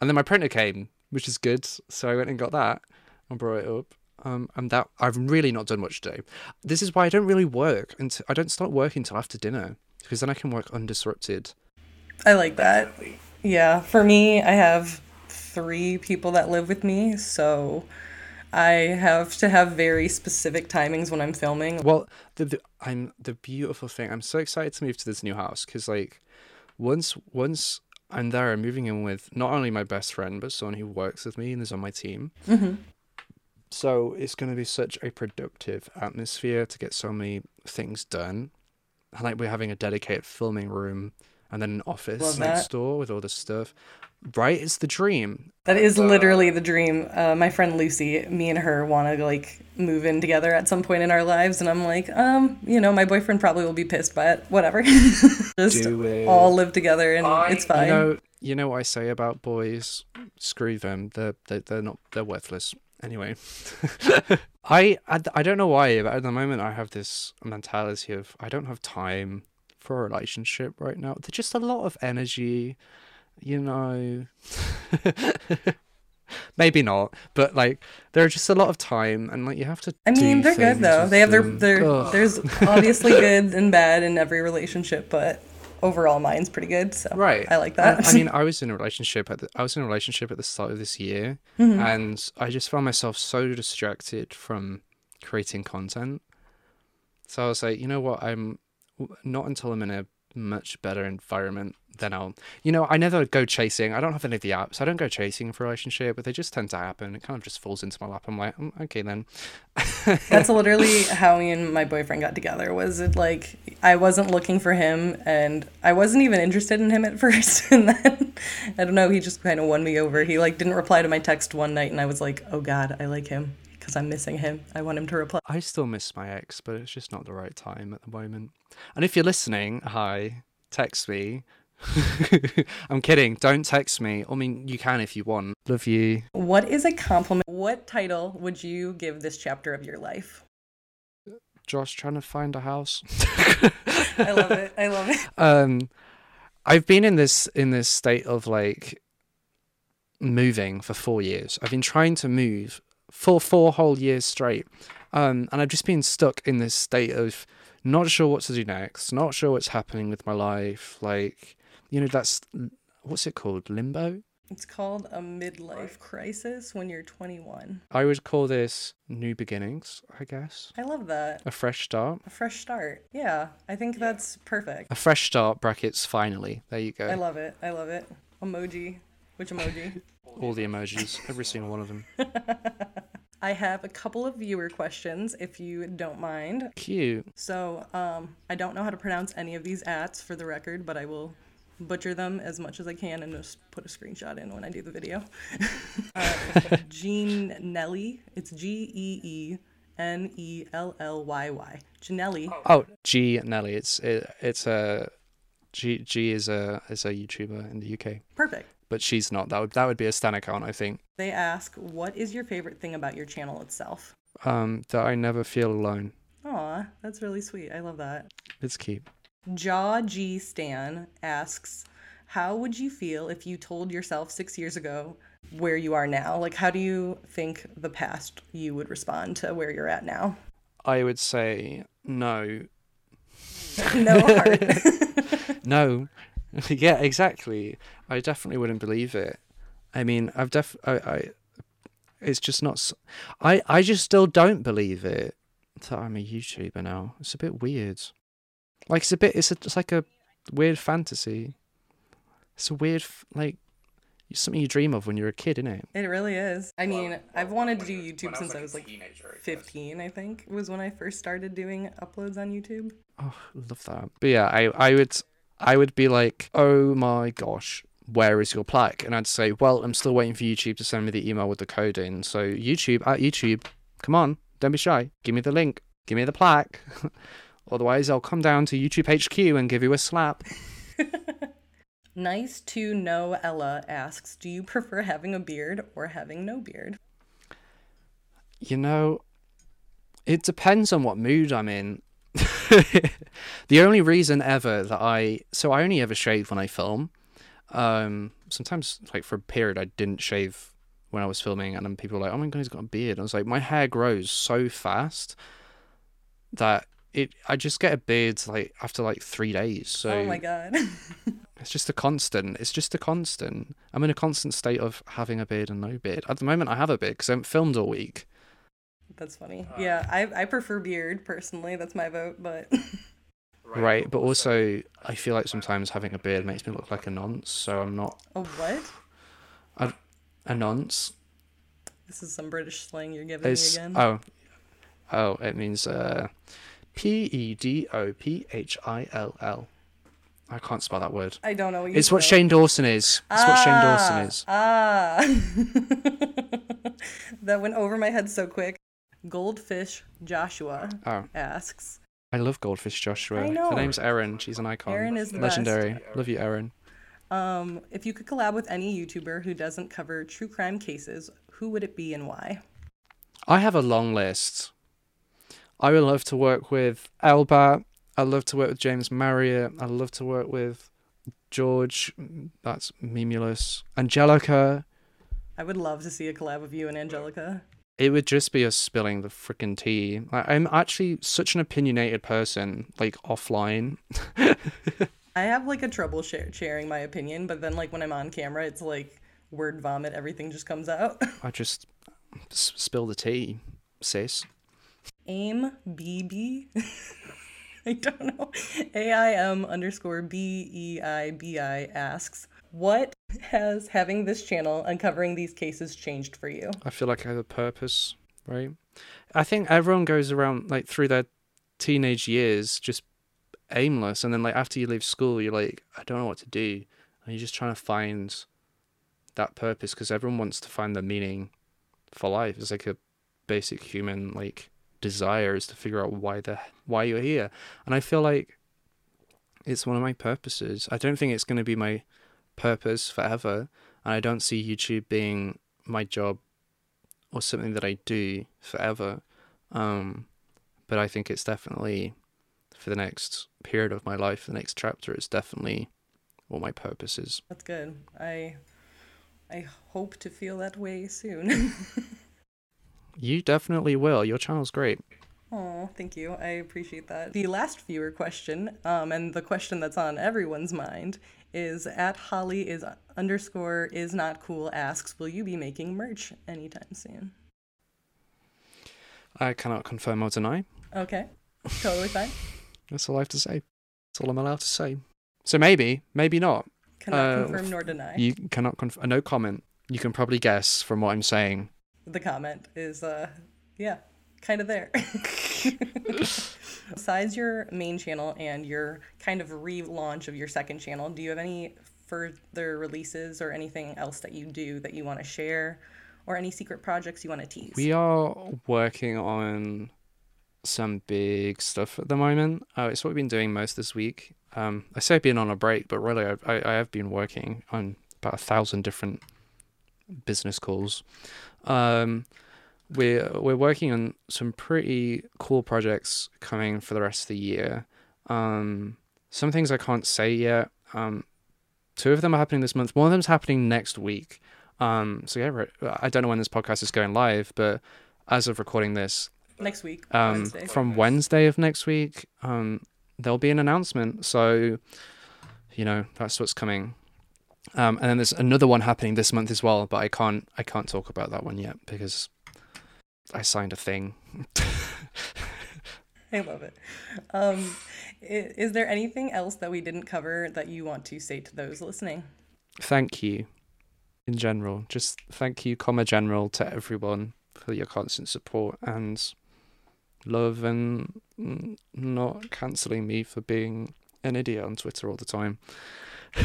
And then my printer came, which is good. So I went and got that and brought it up. Um, and that I've really not done much today. This is why I don't really work until I don't start working until after dinner because then I can work undisrupted. I like that. Yeah, for me, I have three people that live with me, so I have to have very specific timings when I'm filming. Well, the, the I'm the beautiful thing. I'm so excited to move to this new house because like once once I'm there, I'm moving in with not only my best friend but someone who works with me and is on my team. Mm-hmm. So it's going to be such a productive atmosphere to get so many things done. like we're having a dedicated filming room and then an office next door with all this stuff. Right? It's the dream. That is literally the dream. Uh, my friend Lucy, me and her want to like move in together at some point in our lives, and I'm like, um, you know, my boyfriend probably will be pissed by it. Whatever. Just all live together, and I, it's fine. You know, you know what I say about boys? Screw them. They're they're, they're not. They're worthless. Anyway, I, I I don't know why, but at the moment I have this mentality of I don't have time for a relationship right now. There's just a lot of energy, you know. Maybe not, but like there's just a lot of time, and like you have to. I mean, they're good though. They have their their. There's obviously good and bad in every relationship, but overall mine's pretty good. So Right. I like that. I mean, I was in a relationship at the, I was in a relationship at the start of this year, mm-hmm. and I just found myself so distracted from creating content. So I was like, you know what? I'm not until I'm in a much better environment then I'll you know I never go chasing I don't have any of the apps I don't go chasing for a relationship but they just tend to happen it kind of just falls into my lap I'm like "Mm, okay then That's literally how me and my boyfriend got together. Was it like I wasn't looking for him, and I wasn't even interested in him at first, and then I don't know. He just kind of won me over. He like didn't reply to my text one night, and I was like, oh god, I like him because I'm missing him. I want him to reply. I still miss my ex but it's just not the right time at the moment and if you're listening hi text me I'm kidding don't text me I mean you can if you want love you What is a compliment? What title would you give this chapter of your life? Josh trying to find a house I love it. I love it. um i've been in this in this state of like moving for four years i've been trying to move for four whole years straight um and i've just been stuck in this state of not sure what to do next not sure what's happening with my life like you know that's what's it called limbo It's called a midlife crisis when you're 21. i would call this new beginnings i guess I love that. a fresh start A fresh start. Yeah, I think that's perfect. a fresh start brackets finally there you go. I love it. I love it. Emoji. Which emoji? all the emojis every single one of them I have a couple of viewer questions if you don't mind. cute So, um, I don't know how to pronounce any of these ats for the record, but I will butcher them as much as I can and just put a screenshot in when I do the video. uh, Jean Nelly. It's G E E N E L L Y Y. Janelli. Oh, G Nelly. It's it, it's a G G is a is a YouTuber in the UK, Perfect. But she's not. That would that would be a stan account, I think. They ask, what is your favorite thing about your channel itself? Um, that I never feel alone. Aw, that's really sweet. I love that. It's cute. Jaw G Stan asks, How would you feel if you told yourself six years ago where you are now? Like, how do you think the past you would respond to where you're at now? I would say no, no heart. no. yeah, exactly. I definitely wouldn't believe it. I mean, I've def I, I it's just not. I I just still don't believe it that I'm a YouTuber now. It's a bit weird. Like it's a bit. It's a, it's like a weird fantasy. It's a weird like it's something you dream of when you're a kid, isn't it? it really is. I mean, I've wanted to do YouTube since I was like 15, I think, was when I first started doing uploads on YouTube. Oh, I love that. But yeah, I I would I would be like, oh my gosh, where is your plaque? And I'd say, well, I'm still waiting for YouTube to send me the email with the code in. So YouTube at YouTube, come on, don't be shy. Give me the link. Give me the plaque. Otherwise, I'll come down to YouTube HQ and give you a slap. Nice to know Ella asks, Do you prefer having a beard or having no beard? You know, it depends on what mood I'm in. the only reason ever that I so I only ever shave when I film. Um, sometimes like for a period I didn't shave when I was filming, and then people were like, "Oh my god, he's got a beard." I was like, my hair grows so fast that it I just get a beard like after like three days. So oh my god. it's just a constant. It's just a constant. I'm in a constant state of having a beard and no beard. At the moment, I have a beard because I haven't filmed all week. That's funny. Yeah, I, I prefer beard personally. That's my vote, but Right, but also I feel like sometimes having a beard makes me look like a nonce, so I'm not a what? a nonce. This is some British slang you're giving It's me again. oh, oh, it means uh, P E D O P H I L L. I can't spell that word. I don't know what you It's what spelled. Shane Dawson is. It's what Shane Dawson is. Ah. that went over my head so quick. Goldfish Joshua Oh, asks, I love Goldfish Joshua. I know. Her name's Erin. She's an icon. Erin is the legendary. Love you, Erin. um, if you could collab with any YouTuber who doesn't cover true crime cases, who would it be and why? I have a long list. I would love to work with Elba. I'd love to work with James Marriott. I'd love to work with George. That's Mimulus. Angelica. I would love to see a collab of you and Angelica. It would just be us spilling the freaking tea. Like, I'm actually such an opinionated person, like offline. I have like a trouble share- sharing my opinion, but then like when I'm on camera, it's like word vomit. Everything just comes out. I just s- spill the tea, sis. Aim BB. I don't know. AIM underscore B E I B I asks, What has having this channel uncovering these cases changed for you? I feel like I have a purpose, right? I think everyone goes around like through their teenage years just aimless, and then like after you leave school, you're like, I don't know what to do, and you're just trying to find that purpose because everyone wants to find the meaning for life. It's like a basic human like desire is to figure out why the why you're here, and I feel like it's one of my purposes. I don't think it's going to be my purpose forever, and I don't see YouTube being my job or something that I do forever. Um, but I think it's definitely for the next period of my life, the next chapter it's definitely what my purpose is. That's good. I I hope to feel that way soon. You definitely will. Your channel's great. Oh, thank you. I appreciate that. The last viewer question, um, and the question that's on everyone's mind, is at Holly is underscore is not cool asks, will you be making merch anytime soon? I cannot confirm or deny. Okay, totally fine. That's all I have to say. That's all I'm allowed to say. So maybe, maybe not. Cannot Uh, confirm nor deny. You cannot conf- no comment. You can probably guess from what I'm saying. the comment is uh yeah kind of there besides your main channel and your kind of relaunch of your second channel do you have any further releases or anything else that you do that you want to share or any secret projects you want to tease We are working on some big stuff at the moment. Uh, it's what we've been doing most this week. Um, I say I've been on a break, but really I, I, I have been working on about a thousand different business calls. Um, we're we're working on some pretty cool projects coming for the rest of the year. Um, some things I can't say yet. Um, two of them are happening this month. One of them's happening next week. Um, so yeah, I don't know when this podcast is going live, but as of recording this, next week um, Wednesday. from Wednesday of next week, um, there'll be an announcement. So, you know, that's what's coming. Um, and then there's another one happening this month as well, but I can't I can't talk about that one yet because I signed a thing. I love it. Um, is there anything else that we didn't cover that you want to say to those listening? thank you in general. Just thank you, comma general, to everyone for your constant support and love and not cancelling me for being an idiot on Twitter all the time.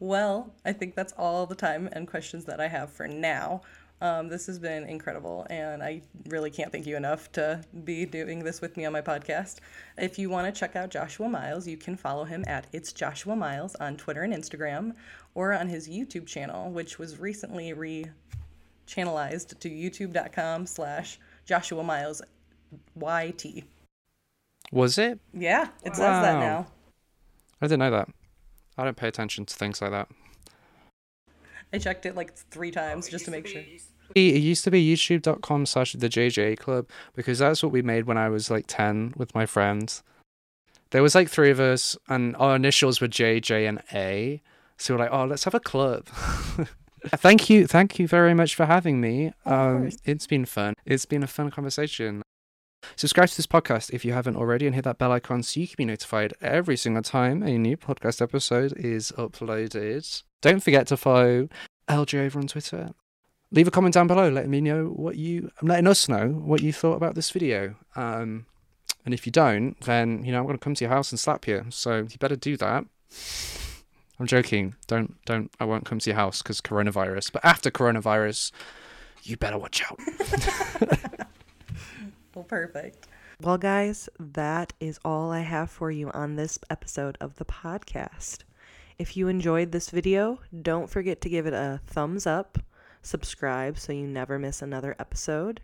Well, I think that's all the time and questions that I have for now. Um, this has been incredible, and I really can't thank you enough to be doing this with me on my podcast. If you want to check out Joshua Miles, you can follow him at It's Joshua Miles on Twitter and Instagram, or on his YouTube channel, which was recently re-channelized to youtube.com slash Joshua Miles YT. Was it? Yeah, it says that now. I didn't know that. I don't pay attention to things like that. I checked it like three times just to make sure. It used to be youtube.com slash the JJ Club because that's what we made when I was like 10 with my friends. There was like three of us and our initials were J, J, and A. So we're like, oh, let's have a club. thank you. Thank you very much for having me. Um, it's been fun. It's been a fun conversation. Subscribe to this podcast if you haven't already and hit that bell icon so you can be notified every single time a new podcast episode is uploaded. Don't forget to follow LJ over on Twitter. Leave a comment down below letting me know what you letting us know what you thought about this video. Um and if you don't, then you know I'm gonna come to your house and slap you. So you better do that. I'm joking. Don't don't I won't come to your house because coronavirus. But after coronavirus, you better watch out. Well, perfect. Well, guys, that is all I have for you on this episode of the podcast. If you enjoyed this video, don't forget to give it a thumbs up, subscribe so you never miss another episode,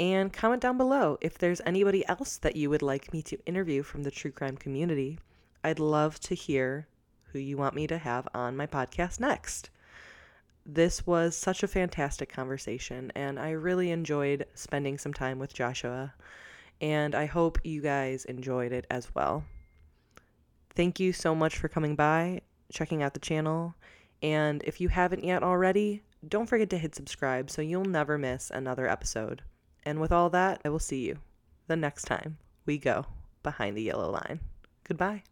and comment down below if there's anybody else that you would like me to interview from the true crime community. I'd love to hear who you want me to have on my podcast next. This was such a fantastic conversation, and I really enjoyed spending some time with Joshua, and I hope you guys enjoyed it as well. Thank you so much for coming by, checking out the channel, and if you haven't yet already, don't forget to hit subscribe so you'll never miss another episode. And with all that, I will see you the next time we go behind the yellow line. Goodbye.